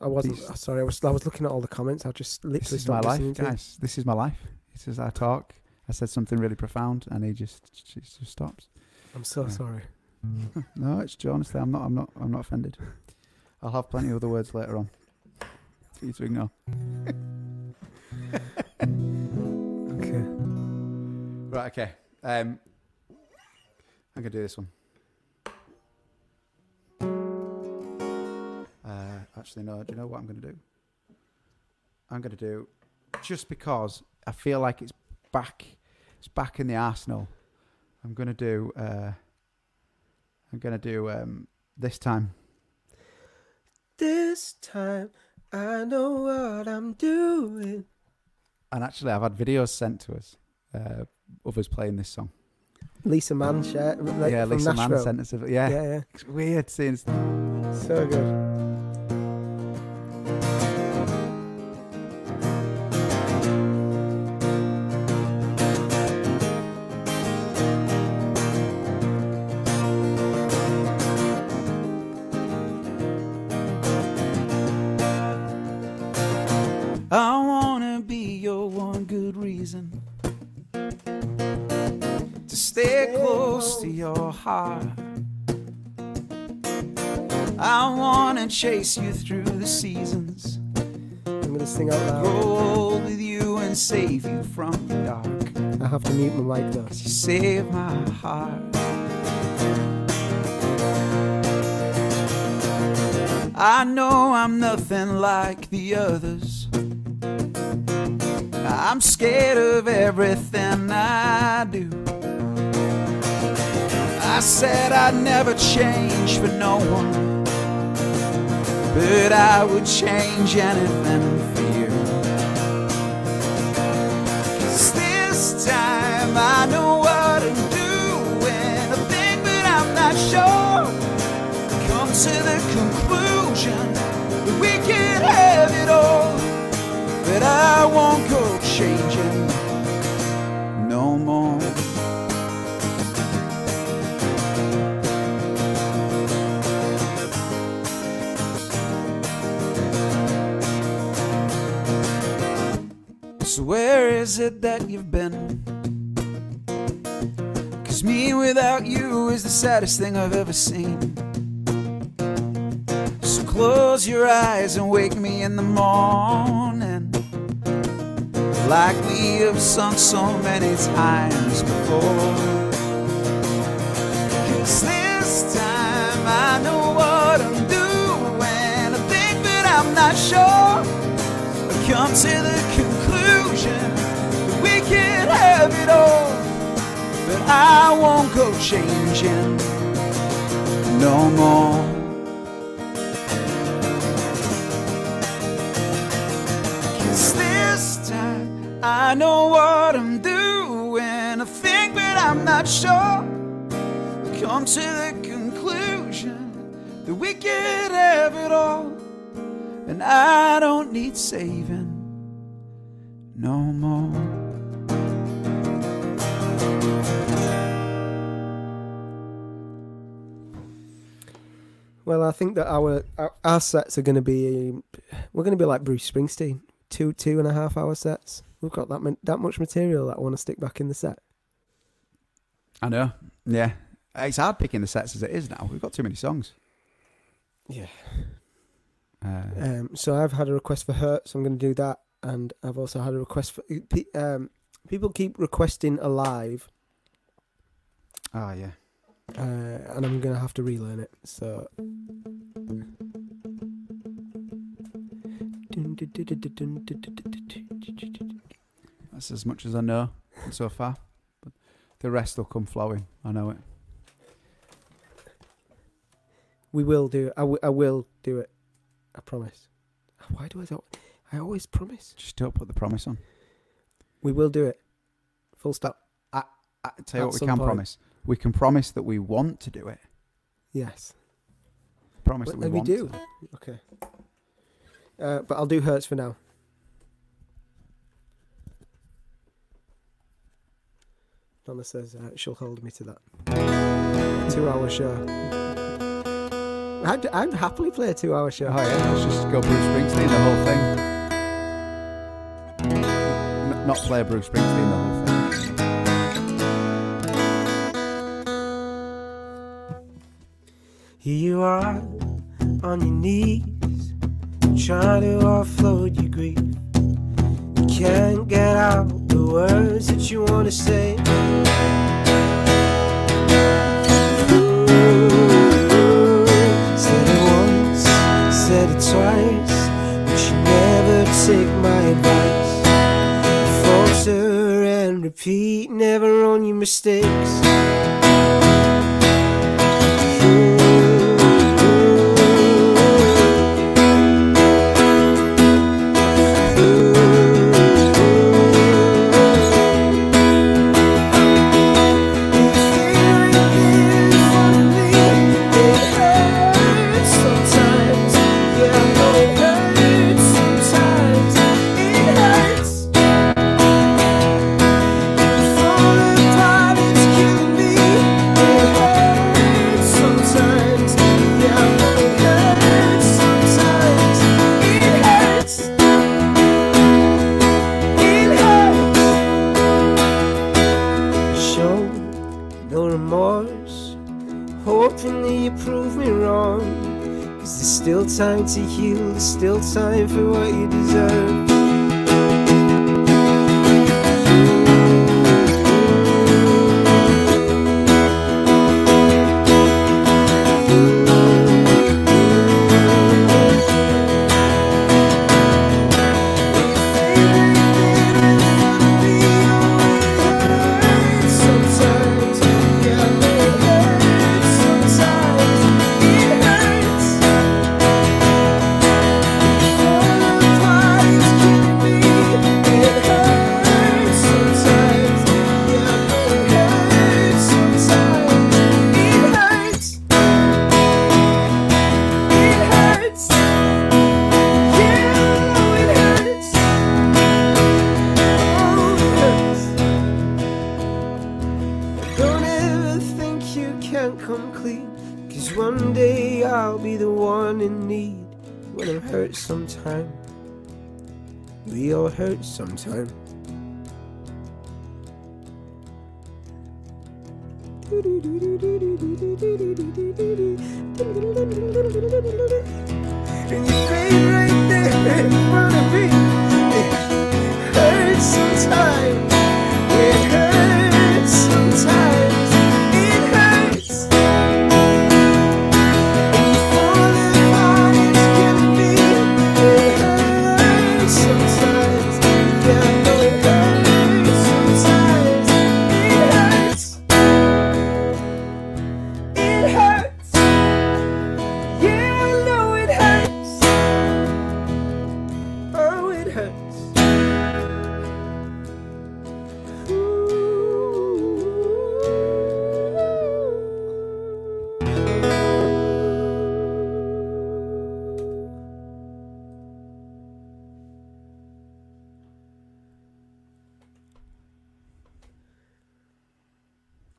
I wasn't These- oh, sorry. I was I was looking at all the comments. I just literally This is my stopped life, listening guys. This is my life. This is I talk. I said something really profound, and he just just stops. I'm so Yeah. sorry. No, it's. Honestly, I'm not. I'm not. I'm not offended. I'll have plenty of other words later on for you to ignore. Okay. Right. Okay. Um, I'm gonna do this one. actually, no. Do you know what I'm going to do? I'm going to do just because I feel like it's back. It's back in the arsenal. I'm going to do. Uh, I'm to do um, this time. This time I know what I'm doing. And actually, I've had videos sent to us uh, us playing this song. Lisa Mann yeah, Lisa Nashville. Mann sent us. A, yeah. Yeah, yeah. it's weird seeing. So good. I wanna chase you through the seasons, I'm gonna sing out loud. grow old with you and save you from the dark. I have to mute my mic though. 'Cause you save my heart. I know I'm nothing like the others. I'm scared of everything I do. I said I'd never change for no one, but I would change anything for you. 'Cause this time I know what I'm doing. I think, but I'm not sure. Come to the conclusion that we can have it all, but I won't go changing So where is it that you've been? Cause me without you is the saddest thing I've ever seen. So close your eyes and wake me in the morning. Like we have sung so many times before. Cause this time I know what I'm doing. I think, but I'm not sure. I come to the conclusion that we can have it all. But I won't go changing no more. Cause this time I know what I'm doing. I think, but I'm not sure. I come to the conclusion that we can have it all. And I don't need saving no more. Well, I think that our our, our sets are going to be we're going to be like Bruce Springsteen, two two and a half hour sets. We've got that that much material that I want to stick back in the set. I know. Yeah. It's hard picking the sets as it is now. We've got too many songs. Yeah. Uh, Um, so I've had a request for Hurt, so I'm going to do that, and I've also had a request for um, people keep requesting Alive, oh, yeah. uh, and I'm going to have to relearn it. So. That's as much as I know so far. But the rest will come flowing. I know it. We will do. I, w- I will do it. I promise. Why do I? do I always promise. Just don't put the promise on. We will do it. Full stop. I tell you At what we some can point. promise. We can promise that we want to do it. Yes. Promise Well, that we we want do. to. Okay. Uh, but I'll do Hurts for now. Donna says uh, she'll hold me to that. Two hour show. I'd, I'd happily play a two hour show. Oh yeah, let's just go Bruce Springsteen the whole thing. Not play a Bruce Springsteen the whole thing. Here you are on your knees, trying to offload your grief. You can't get out the words that you want to say. Ooh, said it once, said it twice. answer and repeat, never own your mistakes. We all hurt sometime. And you right there in front of me. It hurts sometimes.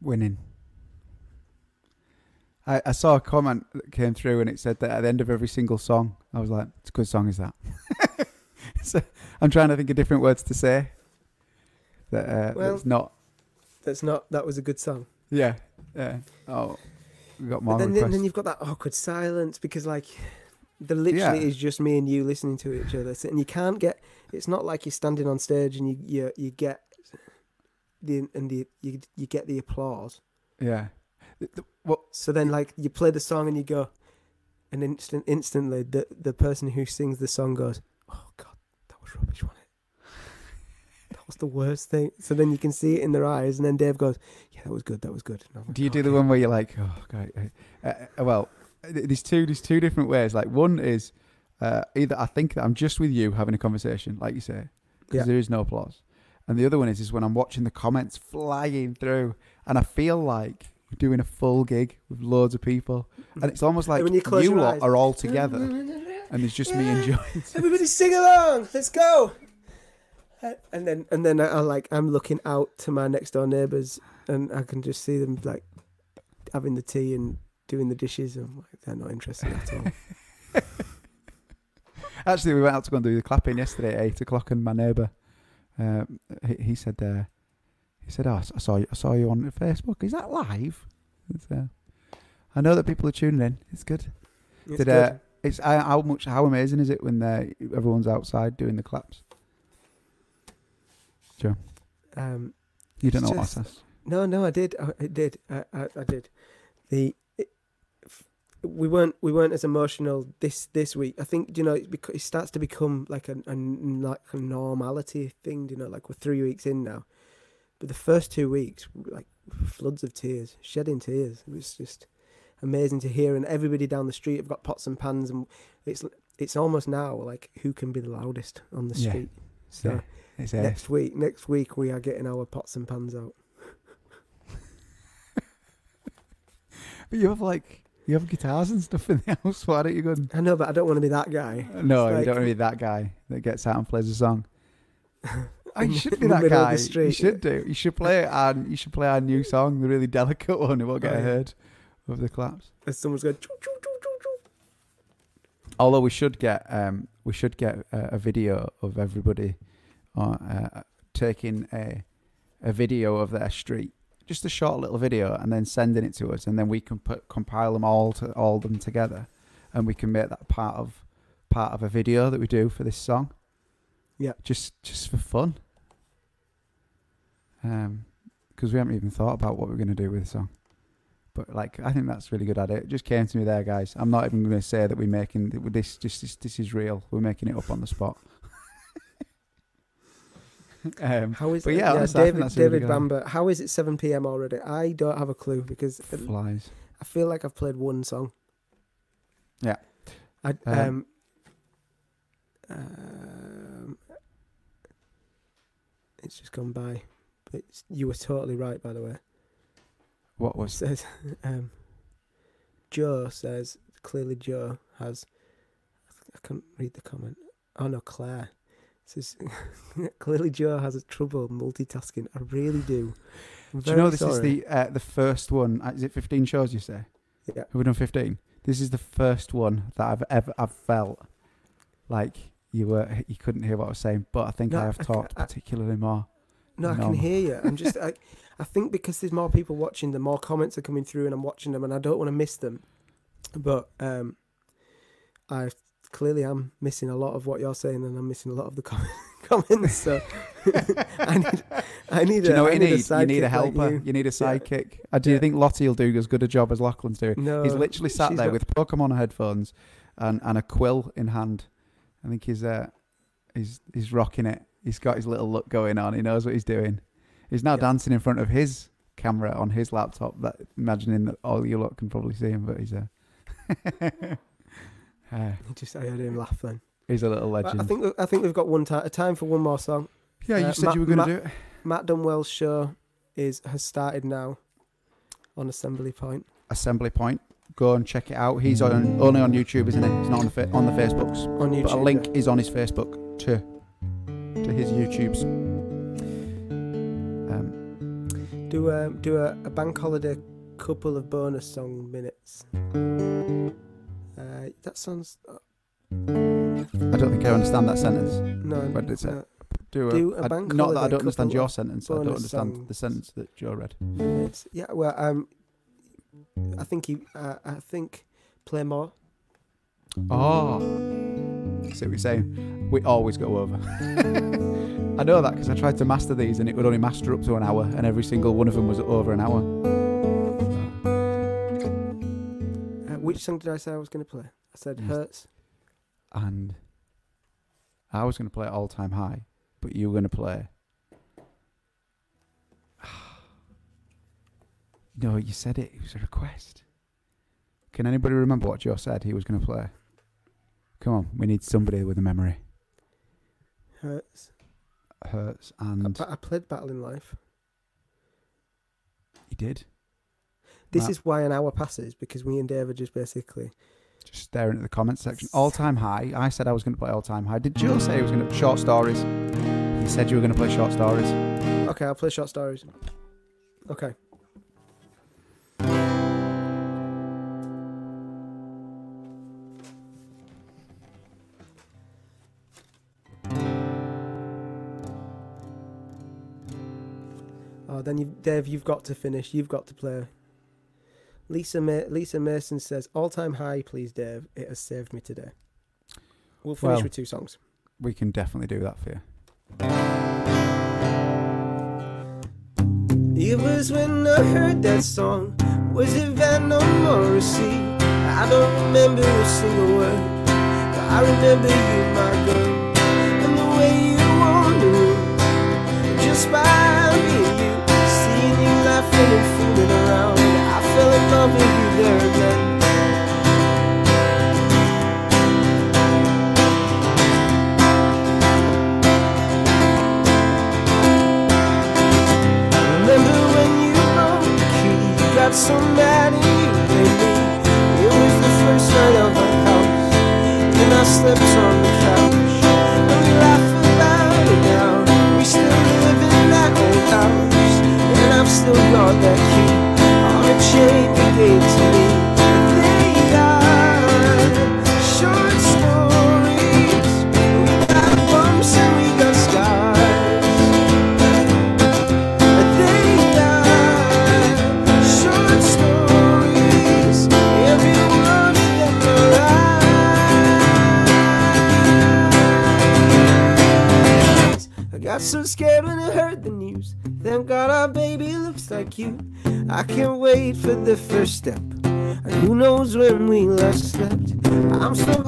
Winning. I, I saw a comment that came through and it said that at the end of every single song, I was like, it's a good song, is that? so I'm trying to think of different words to say. That uh, Well- that's not. That's not. That was a good song. Yeah. Yeah. Oh, we got more But then, then, you've got that awkward silence because like there literally Yeah. is just me and you listening to each other, So- and you can't get. It's not like you're standing on stage and you you, you get the and the you you get the applause. yeah. The- the- what? So then like you play the song and you go, and instant instantly the the person who sings the song goes, "Oh God, that was rubbish, wasn't it? That was the worst thing." So then you can see it in their eyes, and then Dave goes, "Yeah, that was good. That was good." Like, Do you do the one where you're like, oh, God, uh, well, th- there's two, there's two different ways. Like one is uh, either I think that I'm just with you having a conversation, like you say, because Yeah. there is no applause, and the other one is is when I'm watching the comments flying through, and I feel like we're doing a full gig with loads of people, and it's almost like when you close your lot eyes. are all together, and it's just me Yeah. enjoying. Everybody sing along. Let's go. Uh, And then and then I, I like I'm looking out to my next door neighbours and I can just see them like having the tea and doing the dishes. And like, they're not interested at all. Actually, we went out to go and do the clapping yesterday at eight o'clock, and my neighbour, uh, he, he said, uh, he said, "Oh, I saw you, I saw you on Facebook. Is that live?" It's, uh, I know that people are tuning in. It's good. It's Did, good. uh, It's uh, how much, how amazing is it when uh, everyone's outside doing the claps? um, You don't know Just- what that's. no, no, I did. I, I did. I, I, I did. The we weren't we weren't as emotional this this week. I think you know it, bec- it starts to become like a, a like a normality thing. You know, like we're three weeks in now, but the first two weeks, like floods of tears, shedding tears. It was just amazing to hear, and everybody down the street have got pots and pans, and it's it's almost now like who can be the loudest on the Yeah. street. So, So it's ace. next week, next week we are getting our pots and pans out. But you have like you have guitars and stuff in the house. Why don't you go? And... I know, but I don't want to be that guy. No, It's you don't want to be that guy that gets out and plays a song. Oh, you should be that middle of the guy. You should do. You should play our. You should play our new song, the really delicate one. It won't get Oh, yeah. heard of the claps. As someone's going, choo, choo, choo, choo, choo. Although we should get um we should get a, a video of everybody uh, uh, taking a a video of their street, just a short little video, and then sending it to us, and then we can put compile them all to all them together, and we can make that part of part of a video that we do for this song. Yeah. just just for fun. Um, because we haven't even thought about what we're going to do with the song. But like, I think that's really good idea. It just came to me there, guys. I'm not even going to say that we're making this. Just this, this is real. We're making it up on the spot. um, How is But it? yeah, think David really David good. Bamber. How is it 7 p.m. already? I don't have a clue because flies. I feel like I've played one song. Yeah. I Um, um, um it's just gone by. But it's, you were totally right, by the way. What It was? says um, Joe says clearly Joe has. I can't read the comment. Oh no, Claire says clearly Joe has a trouble multitasking. I really do. I'm Do you know this is the uh, the first one? uh, Is it 15 shows? You say? Yeah. Have we done 15? This is the first one that I've ever I've felt like you were you couldn't hear what I was saying, but I think No, I have I- talked I- particularly more. No, I can hear you. I'm just, I, I think because there's more people watching, the more comments are coming through, and I'm watching them, and I don't want to miss them. But um, I clearly I'm missing a lot of what you're saying, and I'm missing a lot of the com- comments. So I need, I need. Do you a, know what I you need? need? You need a sidekick like helper. you. you. need a Yeah. sidekick. Uh, do you Yeah. think Lottie will do as good a job as Lachlan's doing? No, He's literally sat there got- with Pokemon headphones and, and a quill in hand. I think he's uh he's he's rocking it. He's got his little look going on. He knows what he's doing. He's now Yeah. dancing in front of his camera on his laptop. That imagining that all you lot can probably see him, but he's a uh, Just I heard him laugh then. he's a little But legend. I think I think we've got one time time for one more song. yeah, you uh, said Matt- you were going to do it. Matt Dunwell's show is has started now on Assembly Point Assembly Point. Go and check it out. He's on only on YouTube, isn't he? He's not on the fa- on the Facebooks. on YouTube. But a link is on his Facebook to to his YouTube's. Um, Do a do a, a bank holiday couple of bonus song minutes. Uh, that sounds uh, I don't think I understand that sentence. no. What did it say? no, Do, Do a I- bank not that I don't understand your sentence. I don't understand the sentence that Joe read. minutes. Yeah, well, um, I think he, uh, I think play more. Oh, see what you're saying? We always go over. I know that because I tried to master these and it would only master up to an hour, and every single one of them was over an hour. Which song did I say I was going to play? I said Yes. hurts. And I was going to play All Time High, but you were going to play. No, you said it. It was a request. Can anybody remember what Joe said he was going to play? Come on, we need somebody with a memory. Hurts. Hurts, I, and I played Battling Life. he did. This is why an hour passes because me and Dave are just basically. Just staring at the comments section. All time high. I said I was going to play all time high. Did Joe say he was going to play short stories? He said you were going to play short stories. Okay, I'll play short stories. Okay. Oh, then you, Dave, you've got to finish. You've got to play. Lisa Ma- Lisa Mason says, "All time high, please, Dave. It has saved me today." We'll finish Well- with two songs. We can definitely do that for you. It was when I heard that song. Was it or Morrissey? I don't remember a single word, but I remember you, my girl, and the way you wander room just by Love with you there then. Remember when you broke the key? You got so mad. It was the first night of our house, and I slept on the couch. Now. We still live in that old house, and I've still got that key I got so scared when I heard the news. Thank God our baby looks like you. I can't wait for the first step. Who knows when we last slept? I'm so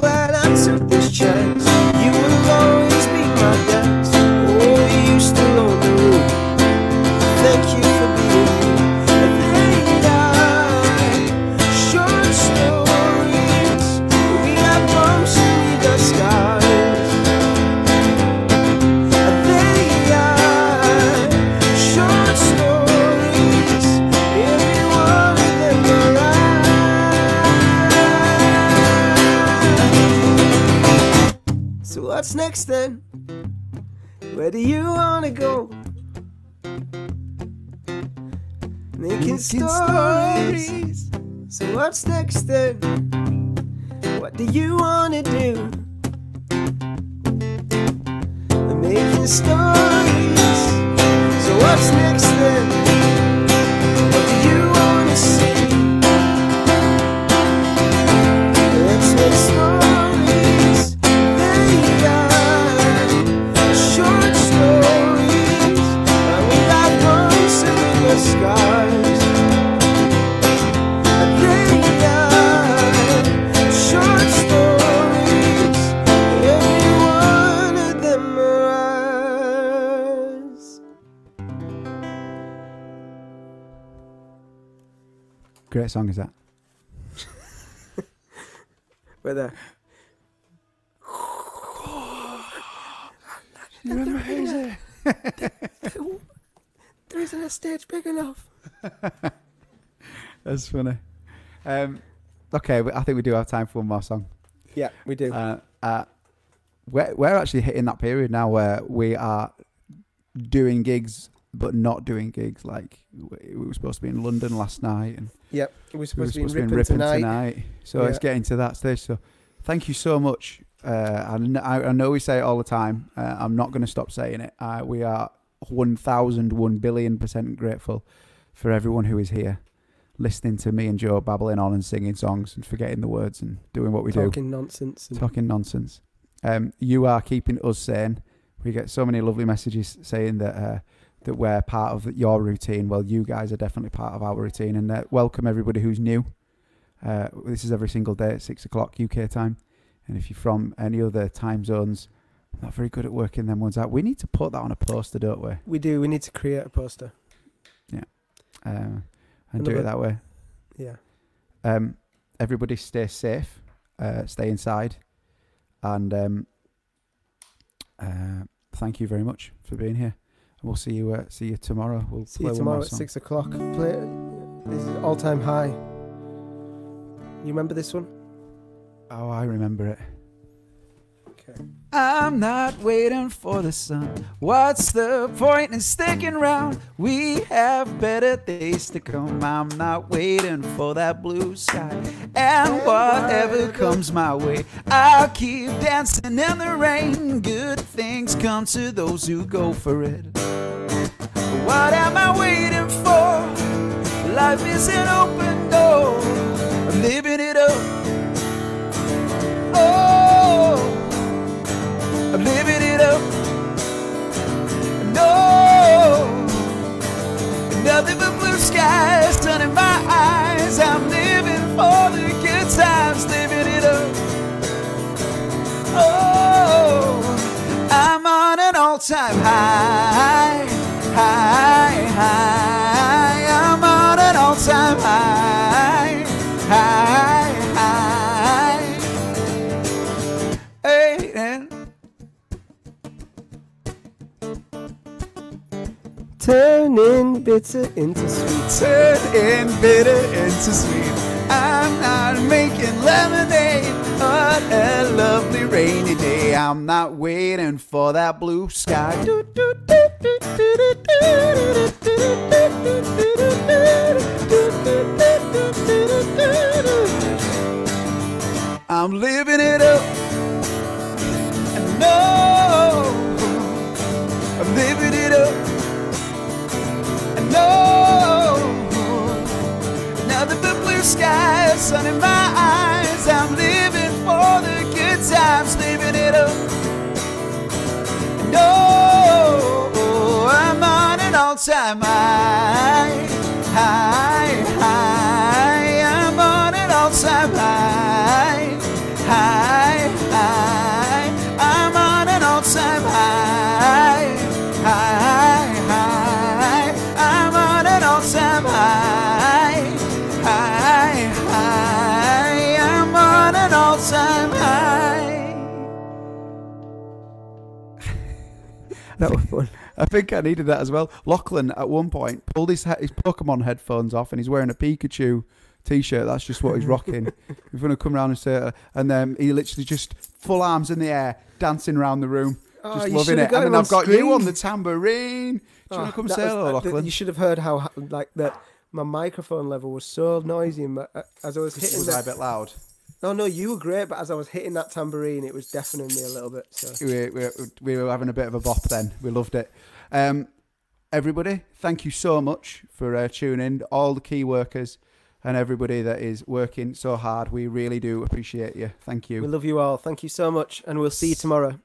That's funny. Um, okay, I think we do have time for one more song. Yeah, we do. Uh, uh, we're, we're actually hitting that period now where we are doing gigs but not doing gigs. Like we we were supposed to be in London last night and yep, we're we were supposed to be in supposed Ripon, Ripon tonight. So it's Yeah. getting to that stage. So thank you so much. Uh, I, I, I know we say it all the time. Uh, I'm not going to stop saying it. Uh, we are 1,001 billion percent grateful for everyone who is here, listening to me and Joe babbling on and singing songs and forgetting the words and doing what we do Talking nonsense. and- talking nonsense. Um, you are keeping us sane. We get so many lovely messages saying that uh, that we're part of your routine. Well, you guys are definitely part of our routine, and uh, welcome everybody who's new. Uh, this is every single day at six o'clock UK time, and if you're from any other time zones, I'm not very good at working them ones out. We need to put that on a poster, don't we? We do. We need to create a poster. Yeah. Um, and do it that way. Yeah. Um, everybody stay safe, uh, stay inside, and um, uh, thank you very much for being here. And we'll see you. Uh, see you tomorrow. We'll See you tomorrow at song. six o'clock. Play. This is all time high. You remember this one? Oh, I remember it. I'm not waiting for the sun. What's the point in sticking around? We have better days to come. I'm not waiting for that blue sky. And whatever comes my way, I'll keep dancing in the rain. Good things come to those who go for it. What am I waiting for? Life is an open door. I'm living it up. Oh living it up. No, nothing but blue skies, sun in my eyes. I'm living for the good times, living it up. Oh, I'm on an all-time high, high, high. Turning bitter into sweet. turning bitter into sweet. I'm not making lemonade on a lovely rainy day. I'm not waiting for that blue sky. I'm living it up. Know I'm living it up. Know now that the blue sky is in my eyes, I'm living for the good times, living it up. Know I'm on an all-time high, high, high. That was fun. I think I needed that as well. Lachlan at one point pulled his his Pokemon headphones off and he's wearing a Pikachu t-shirt. That's just what he's rocking. We're gonna come around and say, it. and then he literally just full arms in the air, dancing around the room, Oh, just loving it. And then I've got you on the tambourine. Do you want Oh, to come say hello, uh, Lachlan? You should have heard how like that. My microphone level was so noisy, and my, uh, as I was hitting Was the, I a bit loud? No, no, you were great, but as I was hitting that tambourine, it was deafening me a little bit. So we, we, we were having a bit of a bop then. We loved it. Um, everybody, thank you so much for uh, tuning in. All the key workers and everybody that is working so hard. We really do appreciate you. Thank you. we love you all. Thank you so much, and we'll see you tomorrow.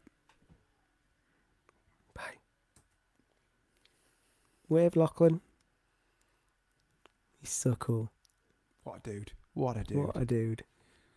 Bye. Wave Lachlan. He's so cool. What a dude. What a dude. What a dude.